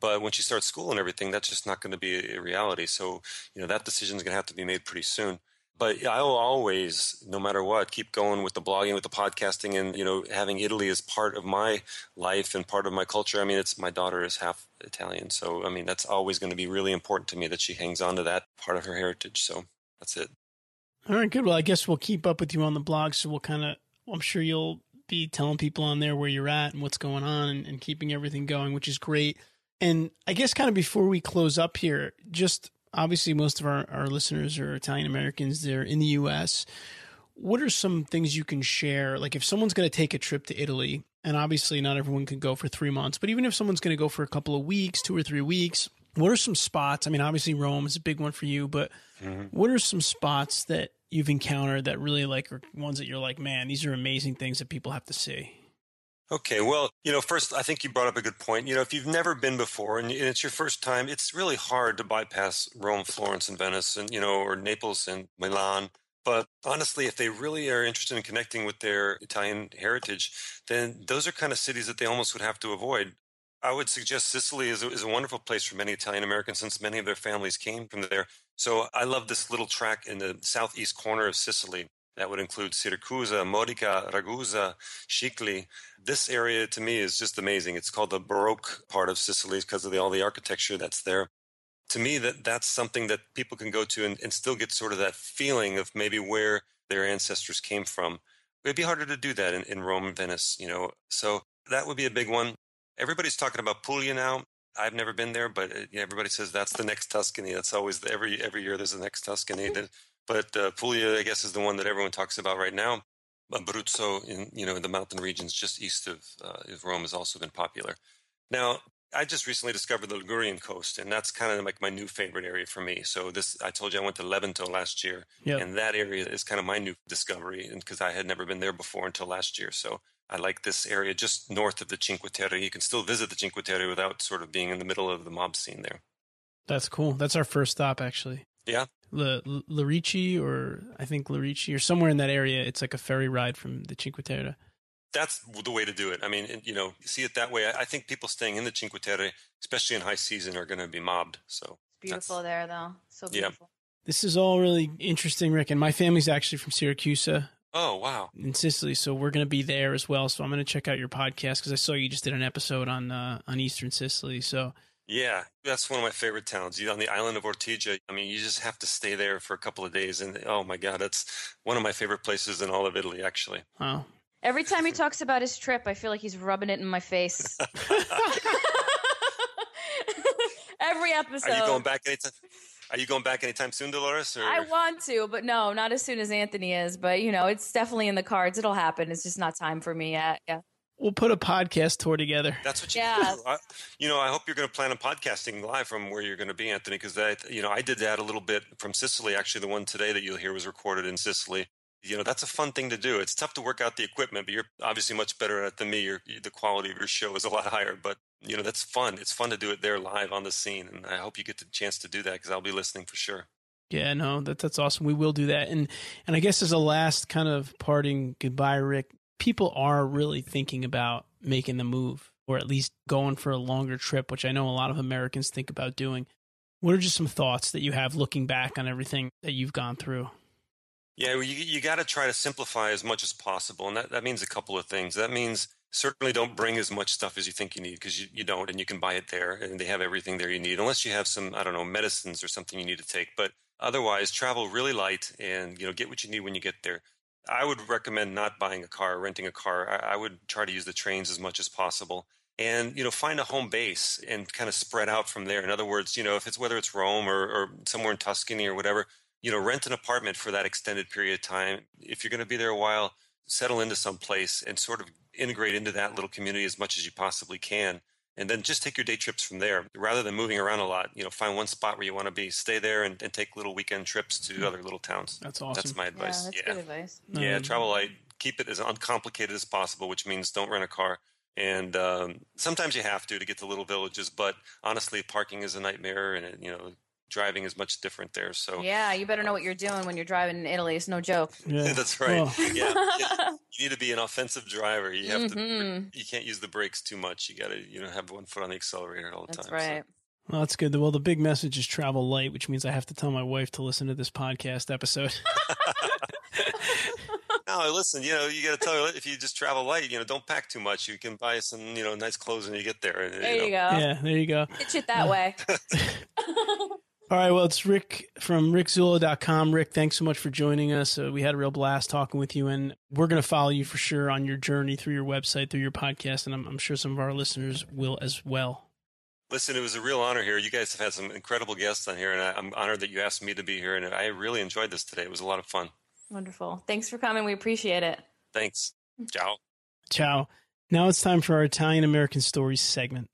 But when she starts school and everything, that's just not going to be a reality. So, you know, that decision is going to have to be made pretty soon. But I will always, no matter what, keep going with the blogging, with the podcasting, and you know, having Italy as part of my life and part of my culture. I mean, it's my daughter is half Italian, so I mean, that's always going to be really important to me that she hangs on to that part of her heritage. So that's it. All right, good. Well, I guess we'll keep up with you on the blog. So we'll kind of, I'm sure you'll be telling people on there where you're at and what's going on and, and keeping everything going, which is great. And I guess kind of before we close up here, just obviously most of our, our listeners are Italian Americans. They're in the U.S. What are some things you can share? Like if someone's going to take a trip to Italy, and obviously not everyone can go for three months, but even if someone's going to go for a couple of weeks, two or three weeks, what are some spots? I mean, obviously Rome is a big one for you, but mm-hmm. what are some spots that you've encountered that really like are ones that you're like, man, these are amazing things that people have to see? Okay, well, you know, first, I think you brought up a good point. You know, if you've never been before and it's your first time, it's really hard to bypass Rome, Florence, and Venice, and you know, or Naples and Milan. But honestly, if they really are interested in connecting with their Italian heritage, then those are kind of cities that they almost would have to avoid. I would suggest Sicily is a, is a wonderful place for many Italian Americans since many of their families came from there. So I love this little track in the southeast corner of Sicily. That would include Siracusa, Modica, Ragusa, Scicli. This area to me is just amazing. It's called the Baroque part of Sicily because of the, all the architecture that's there. To me, that that's something that people can go to and, and still get sort of that feeling of maybe where their ancestors came from. It'd be harder to do that in, in Rome and Venice, you know. So that would be a big one. Everybody's talking about Puglia now. I've never been there, but uh, everybody says that's the next Tuscany. That's always the, every every year. There's the next Tuscany. The- But uh, Puglia, I guess, is the one that everyone talks about right now. Abruzzo, in you know in the mountain regions just east of, uh, of Rome, has also been popular. Now, I just recently discovered the Ligurian coast, and that's kind of like my new favorite area for me. So this, I told you I went to Levanto last year, yep. and that area is kind of my new discovery, and because I had never been there before until last year. So I like this area just north of the Cinque Terre. You can still visit the Cinque Terre without sort of being in the middle of the mob scene there. That's cool. That's our first stop, actually. Yeah. La Lerici, or I think Lerici, or somewhere in that area. It's like a ferry ride from the Cinque Terre that's the way to do it. I mean, you know, see it that way. I think people staying in the Cinque Terre, especially in high season, are going to be mobbed. So it's beautiful there, though. So beautiful. Yeah. This is all really interesting, Rick. And my family's actually from Syracuse. Oh wow! In Sicily, so we're going to be there as well. So I'm going to check out your podcast because I saw you just did an episode on uh, on Eastern Sicily. So yeah, that's one of my favorite towns. You on the island of Ortigia. I mean, you just have to stay there for a couple of days, and oh my god, that's one of my favorite places in all of Italy. Actually. Wow. Every time he [laughs] talks about his trip, I feel like he's rubbing it in my face. [laughs] [laughs] Every episode. Are you going back anytime? Are you going back anytime soon, Dolores? Or? I want to, but no, not as soon as Anthony is. But you know, it's definitely in the cards. It'll happen. It's just not time for me yet. Yeah. We'll put a podcast tour together. That's what you yeah. do. I, you know, I hope you're going to plan a podcasting live from where you're going to be, Anthony, because that, you know, I did that a little bit from Sicily. Actually, the one today that you'll hear was recorded in Sicily you know that's a fun thing to do it's tough to work out the equipment but you're obviously much better at it than me you're, the quality of your show is a lot higher but you know that's fun it's fun to do it there live on the scene and i hope you get the chance to do that because i'll be listening for sure yeah no that, that's awesome we will do that and and i guess as a last kind of parting goodbye rick people are really thinking about making the move or at least going for a longer trip which i know a lot of americans think about doing what are just some thoughts that you have looking back on everything that you've gone through yeah, well, you, you got to try to simplify as much as possible. And that, that means a couple of things. That means certainly don't bring as much stuff as you think you need because you, you don't, and you can buy it there and they have everything there you need, unless you have some, I don't know, medicines or something you need to take. But otherwise, travel really light and, you know, get what you need when you get there. I would recommend not buying a car, renting a car. I, I would try to use the trains as much as possible and you know find a home base and kind of spread out from there in other words you know if it's whether it's rome or, or somewhere in tuscany or whatever you know, rent an apartment for that extended period of time. If you're going to be there a while, settle into some place and sort of integrate into that little community as much as you possibly can. And then just take your day trips from there rather than moving around a lot. You know, find one spot where you want to be, stay there, and, and take little weekend trips to mm. other little towns. That's awesome. That's my advice. Yeah, that's yeah. good advice. Yeah, um, travel light. Keep it as uncomplicated as possible, which means don't rent a car. And um, sometimes you have to to get to little villages, but honestly, parking is a nightmare, and you know driving is much different there. So yeah, you better know what you're doing when you're driving in Italy. It's no joke. Yeah. [laughs] That's right. Oh. Yeah, you [laughs] need to be an offensive driver. You have mm-hmm. to. You can't use the brakes too much. You got to you know have one foot on the accelerator all the that's time. That's right. So. Well, that's good. Well, the big message is travel light, which means I have to tell my wife to listen to this podcast episode. [laughs] no, listen. You know, you got to tell her if you just travel light, you know, don't pack too much. You can buy some, you know, nice clothes when you get there. There you, you go. Yeah, there you go. Pitch it that way. All right. Well, it's Rick from rickzullo.com. Rick, thanks so much for joining us. Uh, we had a real blast talking with you, and we're going to follow you for sure on your journey through your website, through your podcast, and I'm, I'm sure some of our listeners will as well. Listen, it was a real honor here. You guys have had some incredible guests on here, and I, I'm honored that you asked me to be here, and I really enjoyed this today. It was a lot of fun. Wonderful. Thanks for coming. We appreciate it. Thanks. Ciao. Ciao. Now it's time for our Italian American Stories segment.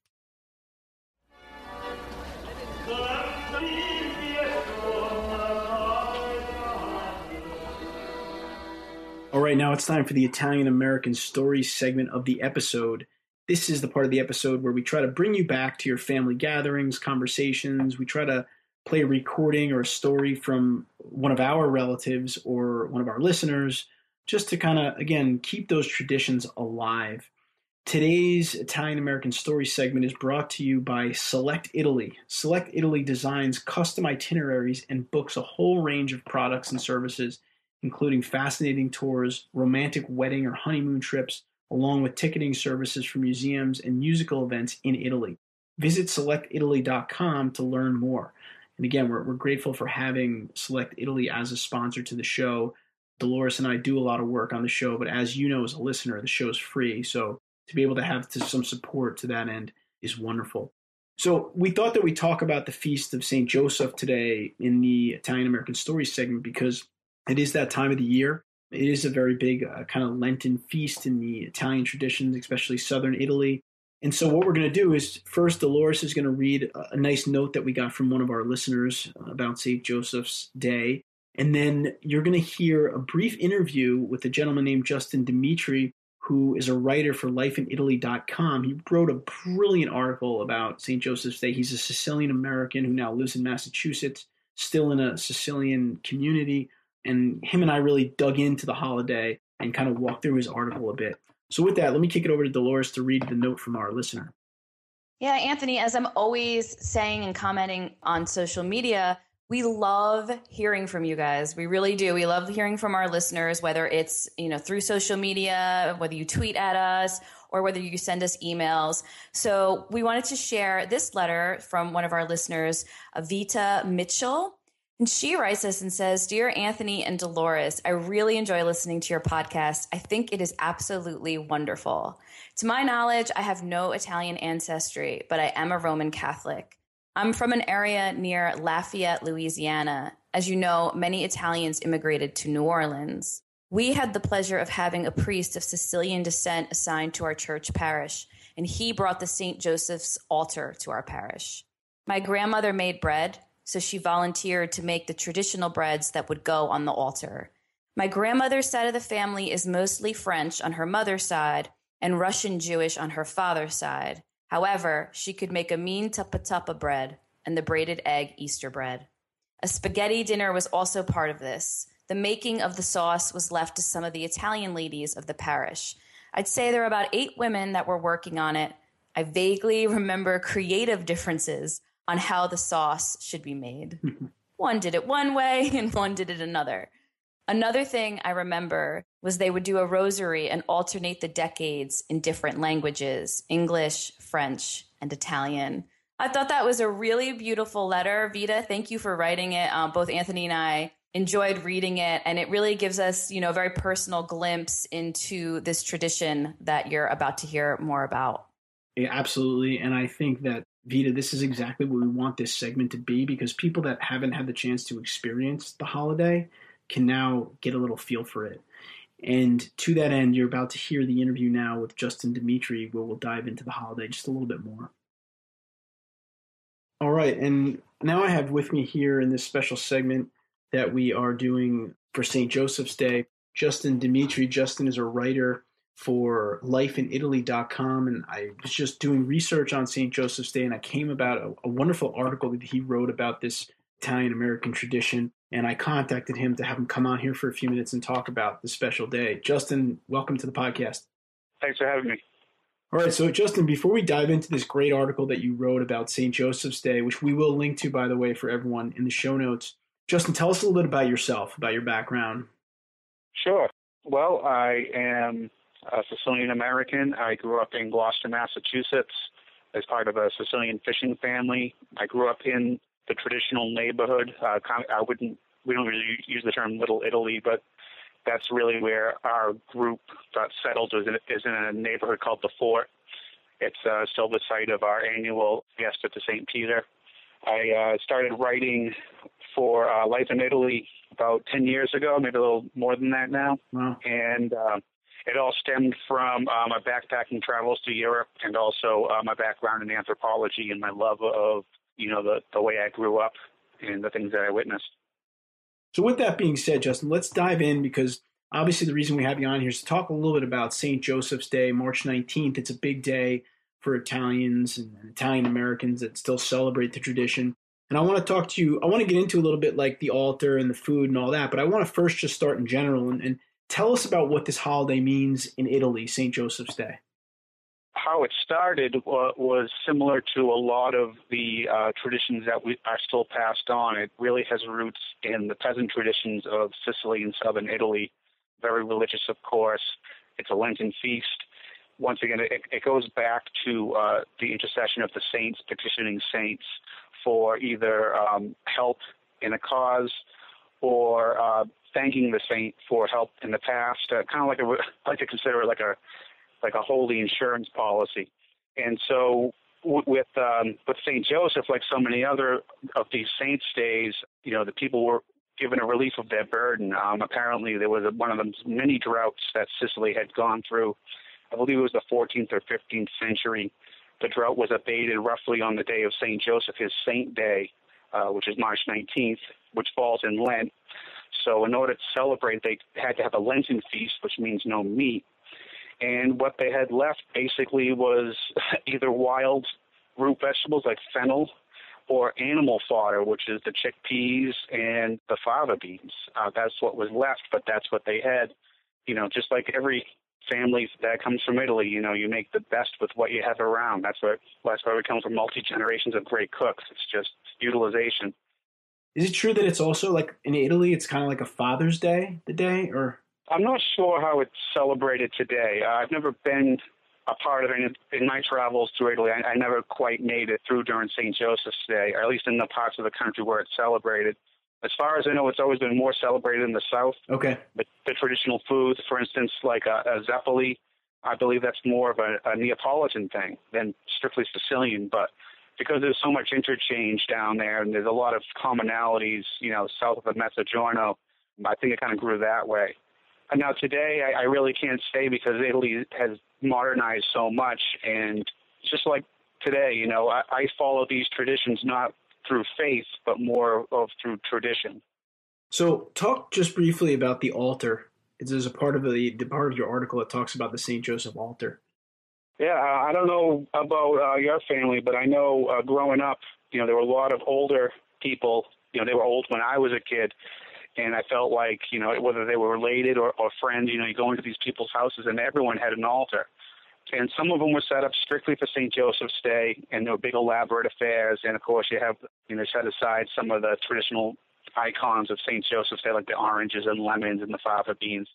All right, now it's time for the Italian American Stories segment of the episode. This is the part of the episode where we try to bring you back to your family gatherings, conversations. We try to play a recording or a story from one of our relatives or one of our listeners, just to kind of, again, keep those traditions alive. Today's Italian American Story segment is brought to you by Select Italy. Select Italy designs custom itineraries and books a whole range of products and services including fascinating tours, romantic wedding or honeymoon trips, along with ticketing services for museums and musical events in Italy. Visit selectitaly.com to learn more. And again, we're, we're grateful for having Select Italy as a sponsor to the show. Dolores and I do a lot of work on the show, but as you know, as a listener, the show is free. So to be able to have to some support to that end is wonderful. So we thought that we'd talk about the feast of St. Joseph today in the Italian American Stories segment because it is that time of the year. It is a very big uh, kind of Lenten feast in the Italian traditions, especially southern Italy. And so, what we're going to do is first, Dolores is going to read a nice note that we got from one of our listeners about St. Joseph's Day. And then you're going to hear a brief interview with a gentleman named Justin Demetri, who is a writer for lifeinitaly.com. He wrote a brilliant article about St. Joseph's Day. He's a Sicilian American who now lives in Massachusetts, still in a Sicilian community. And him and I really dug into the holiday and kind of walked through his article a bit. So, with that, let me kick it over to Dolores to read the note from our listener. Yeah, Anthony, as I'm always saying and commenting on social media, we love hearing from you guys. We really do. We love hearing from our listeners, whether it's, you know, through social media, whether you tweet at us or whether you send us emails. So we wanted to share this letter from one of our listeners, Vita Mitchell. And she writes us and says, Dear Anthony and Dolores, I really enjoy listening to your podcast. I think it is absolutely wonderful. To my knowledge, I have no Italian ancestry, but I am a Roman Catholic. I'm from an area near Lafayette, Louisiana. As you know, many Italians immigrated to New Orleans. We had the pleasure of having a priest of Sicilian descent assigned to our church parish, and he brought the St. Joseph's altar to our parish. My grandmother made bread, so she volunteered to make the traditional breads that would go on the altar. My grandmother's side of the family is mostly French on her mother's side and Russian Jewish on her father's side. However, she could make a mean tuppa tuppa bread and the braided egg Easter bread. A spaghetti dinner was also part of this. The making of the sauce was left to some of the Italian ladies of the parish. I'd say there were about eight women that were working on it. I vaguely [laughs] remember creative differences on how the sauce should be made. one did it one way [laughs] and one did it another. Another thing I remember was they would do a rosary and alternate the decades in different languages English, French, and Italian. I thought that was a really beautiful letter. Vita, thank you for writing it. Um, both Anthony and I enjoyed reading it, and it really gives us, you know, a very personal glimpse into this tradition that you're about to hear more about. Yeah, absolutely. And I think that, Vita, this is exactly what we want this segment to be because people that haven't had the chance to experience the holiday can now get a little feel for it. And to that end, you're about to hear the interview now with Justin Demetri, where we'll dive into the holiday just a little bit more. All right, and now I have with me here in this special segment that we are doing for St. Joseph's Day, Justin Demetri. Justin is a writer for lifeinitaly.com, and I was just doing research on St. Joseph's Day, and I came about a, a wonderful article that he wrote about this Italian American tradition and I contacted him to have him come on here for a few minutes and talk about the special day. Justin, welcome to the podcast. Thanks for having me. All right, so Justin, before we dive into this great article that you wrote about St. Joseph's Day, which we will link to, by the way, for everyone in the show notes, Justin, tell us a little bit about yourself, about your background. Sure. Well, I am a Sicilian American. I grew up in Gloucester, Massachusetts, as part of a Sicilian fishing family. I grew up in the traditional neighborhood. Uh, I wouldn't. We don't really use the term Little Italy, but that's really where our group got settled. Is in, is in a neighborhood called the Fort. It's uh, still the site of our annual fiesta to St. Peter. I uh, started writing for uh, Life in Italy about 10 years ago, maybe a little more than that now. Wow. And uh, it all stemmed from uh, my backpacking travels to Europe and also uh, my background in anthropology and my love of you know the the way I grew up and the things that I witnessed. So, with that being said, Justin, let's dive in because obviously the reason we have you on here is to talk a little bit about St. Joseph's Day, March 19th. It's a big day for Italians and Italian Americans that still celebrate the tradition. And I want to talk to you, I want to get into a little bit like the altar and the food and all that, but I want to first just start in general and, and tell us about what this holiday means in Italy, St. Joseph's Day how it started was similar to a lot of the uh, traditions that we are still passed on. It really has roots in the peasant traditions of Sicily and southern Italy. Very religious, of course. It's a Lenten feast. Once again, it, it goes back to uh, the intercession of the saints, petitioning saints for either um, help in a cause or uh, thanking the saint for help in the past. Uh, kind of like a, [laughs] like to consider it like a like a holy insurance policy. And so with um, with Saint Joseph, like so many other of these saints' days, you know, the people were given a relief of their burden. Um, apparently, there was a, one of the many droughts that Sicily had gone through. I believe it was the 14th or 15th century. The drought was abated roughly on the day of Saint Joseph, his saint day, uh, which is March 19th, which falls in Lent. So, in order to celebrate, they had to have a Lenten feast, which means no meat. And what they had left basically was [laughs] either wild root vegetables like fennel or animal fodder, which is the chickpeas and the fava beans. Uh, that's what was left, but that's what they had. You know, just like every family that comes from Italy, you know, you make the best with what you have around. That's what that's why we come from multi generations of great cooks. It's just utilization. Is it true that it's also like in Italy, it's kind of like a Father's Day, the day, or? I'm not sure how it's celebrated today. Uh, I've never been a part of it in my travels to Italy. I, I never quite made it through during St. Joseph's Day, or at least in the parts of the country where it's celebrated. As far as I know, it's always been more celebrated in the South. Okay. But the traditional foods, for instance, like a, a zeppoli, I believe that's more of a, a Neapolitan thing than strictly Sicilian. But because there's so much interchange down there and there's a lot of commonalities, you know, south of the Mezzogiorno, I think it kind of grew that way. And now today, I, I really can't say because Italy has modernized so much, and just like today, you know, I, I follow these traditions not through faith, but more of through tradition. So, talk just briefly about the altar. There's a part of the, the part of your article that talks about the Saint Joseph altar. Yeah, I don't know about uh, your family, but I know uh, growing up, you know, there were a lot of older people. You know, they were old when I was a kid, and I felt like, you know, whether they were related or, or friends, you know, you go into these people's houses and everyone had an altar. And some of them were set up strictly for St. Joseph's Day, and they were big elaborate affairs. And of course, you have, you know, set aside some of the traditional icons of St. Joseph's Day, like the oranges and lemons and the fava beans.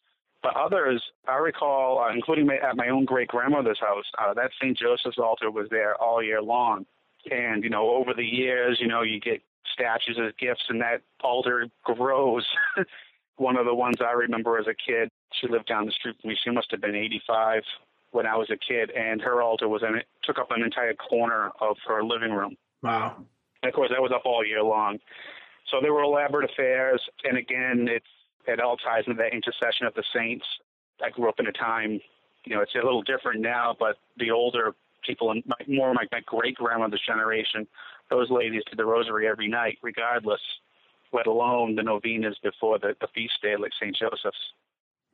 But others, I recall, uh, including my, at my own great grandmother's house, uh, that St. Joseph's altar was there all year long. And, you know, over the years, you know, you get statues as gifts, and that altar grows. [laughs] One of the ones I remember as a kid, she lived down the street from me. She must have been 85 when I was a kid, and her altar was in it, took up an entire corner of her living room. Wow. And of course, that was up all year long. So they were elaborate affairs, and again, it's it all ties into that intercession of the saints. I grew up in a time, you know, it's a little different now, but the older people, and more like my great grandmother's generation, those ladies did the rosary every night, regardless, let alone the novenas before the, the feast day, like St. Joseph's.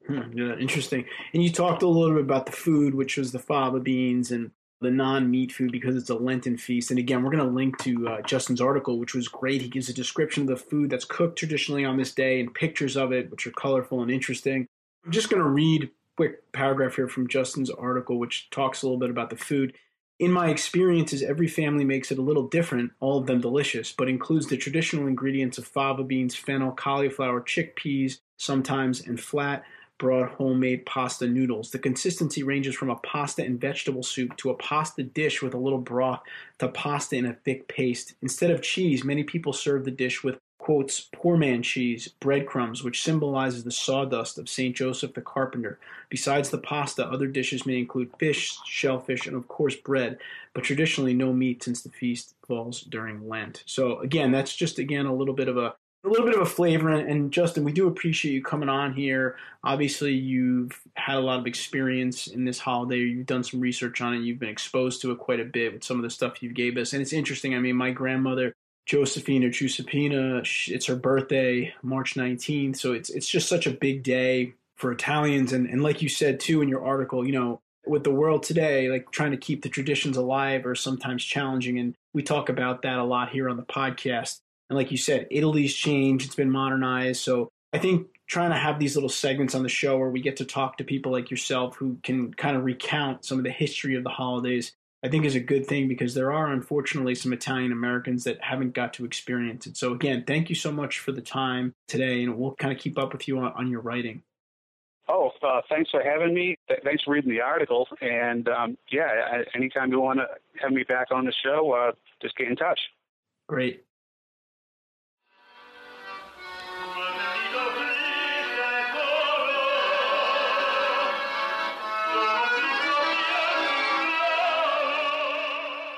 Hmm, yeah, interesting. And you talked a little bit about the food, which was the fava beans and the non-meat food because it's a Lenten feast. And again, we're going to link to uh, Justin's article, which was great. He gives a description of the food that's cooked traditionally on this day and pictures of it, which are colorful and interesting. I'm just going to read a quick paragraph here from Justin's article, which talks a little bit about the food. In my experiences, every family makes it a little different, all of them delicious, but includes the traditional ingredients of fava beans, fennel, cauliflower, chickpeas, sometimes, and flat, broad homemade pasta noodles. The consistency ranges from a pasta and vegetable soup to a pasta dish with a little broth to pasta in a thick paste. Instead of cheese, many people serve the dish with quotes poor man cheese, breadcrumbs, which symbolizes the sawdust of St. Joseph the carpenter. Besides the pasta, other dishes may include fish, shellfish, and of course bread, but traditionally no meat since the feast falls during Lent. So again, that's just again a little bit of a a little bit of a flavor and, Justin, we do appreciate you coming on here. Obviously, you've had a lot of experience in this holiday. You've done some research on it. You've been exposed to it quite a bit with some of the stuff you gave us, and it's interesting. I mean, my grandmother Josephina Giuseppina. It's her birthday, March 19th. So it's it's just such a big day for Italians. And, and like you said too in your article, you know, with the world today, like trying to keep the traditions alive are sometimes challenging. And we talk about that a lot here on the podcast. And like you said, Italy's changed, it's been modernized. So I think trying to have these little segments on the show where we get to talk to people like yourself who can kind of recount some of the history of the holidays I think is a good thing because there are unfortunately some Italian Americans that haven't got to experience it. So again, thank you so much for the time today, and we'll kind of keep up with you on, on your writing. Oh, uh, thanks for having me. Thanks for reading the article. And um, yeah, anytime you want to have me back on the show, uh, just get in touch. Great.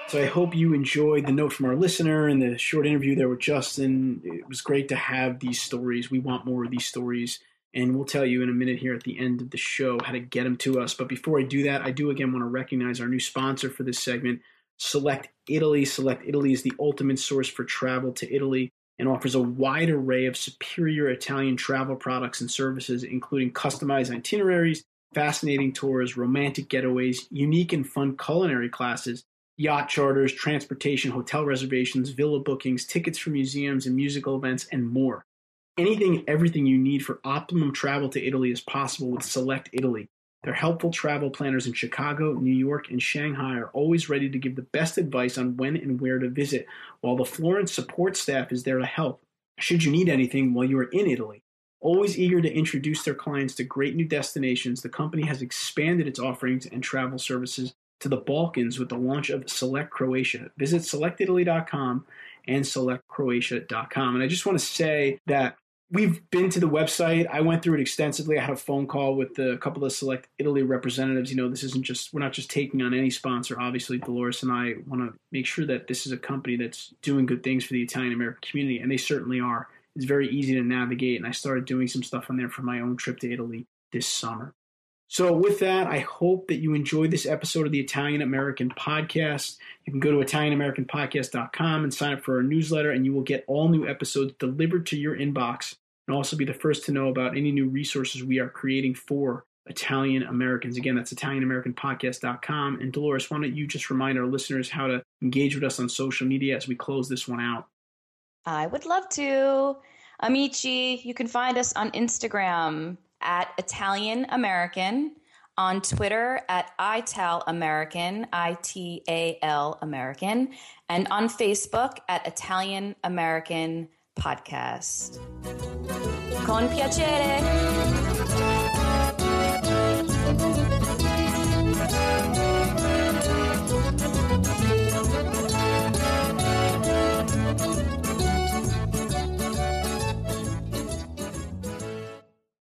So I hope you enjoyed the note from our listener and the short interview there with Justin. It was great to have these stories. We want more of these stories. And we'll tell you in a minute here at the end of the show how to get them to us. But before I do that, I do again want to recognize our new sponsor for this segment, Select Italy. Select Italy is the ultimate source for travel to Italy and offers a wide array of superior Italian travel products and services, including customized itineraries, fascinating tours, romantic getaways, unique and fun culinary classes, yacht charters, transportation, hotel reservations, villa bookings, tickets for museums and musical events, and more. Anything everything you need for optimum travel to Italy is possible with Select Italy. Their helpful travel planners in Chicago, New York, and Shanghai are always ready to give the best advice on when and where to visit, while the Florence support staff is there to help should you need anything while you are in Italy. Always eager to introduce their clients to great new destinations, the company has expanded its offerings and travel services to the Balkans with the launch of Select Croatia. Visit selectitaly.com and selectcroatia.com. And I just want to say that we've been to the website. I went through it extensively. I had a phone call with a couple of select Italy representatives. You know, this isn't just we're not just taking on any sponsor. Obviously, Dolores and I want to make sure that this is a company that's doing good things for the Italian American community, and they certainly are. It's very easy to navigate, and I started doing some stuff on there for my own trip to Italy this summer. So, with that, I hope that you enjoyed this episode of the Italian American Podcast. You can go to ItalianAmericanPodcast.com and sign up for our newsletter, and you will get all new episodes delivered to your inbox and also be the first to know about any new resources we are creating for Italian Americans. Again, that's ItalianAmericanPodcast.com. And Dolores, why don't you just remind our listeners how to engage with us on social media as we close this one out? I would love to. Amici, you can find us on Instagram at Italian American, on Twitter at Ital American, I T A L American, and on Facebook at Italian American Podcast. Con piacere.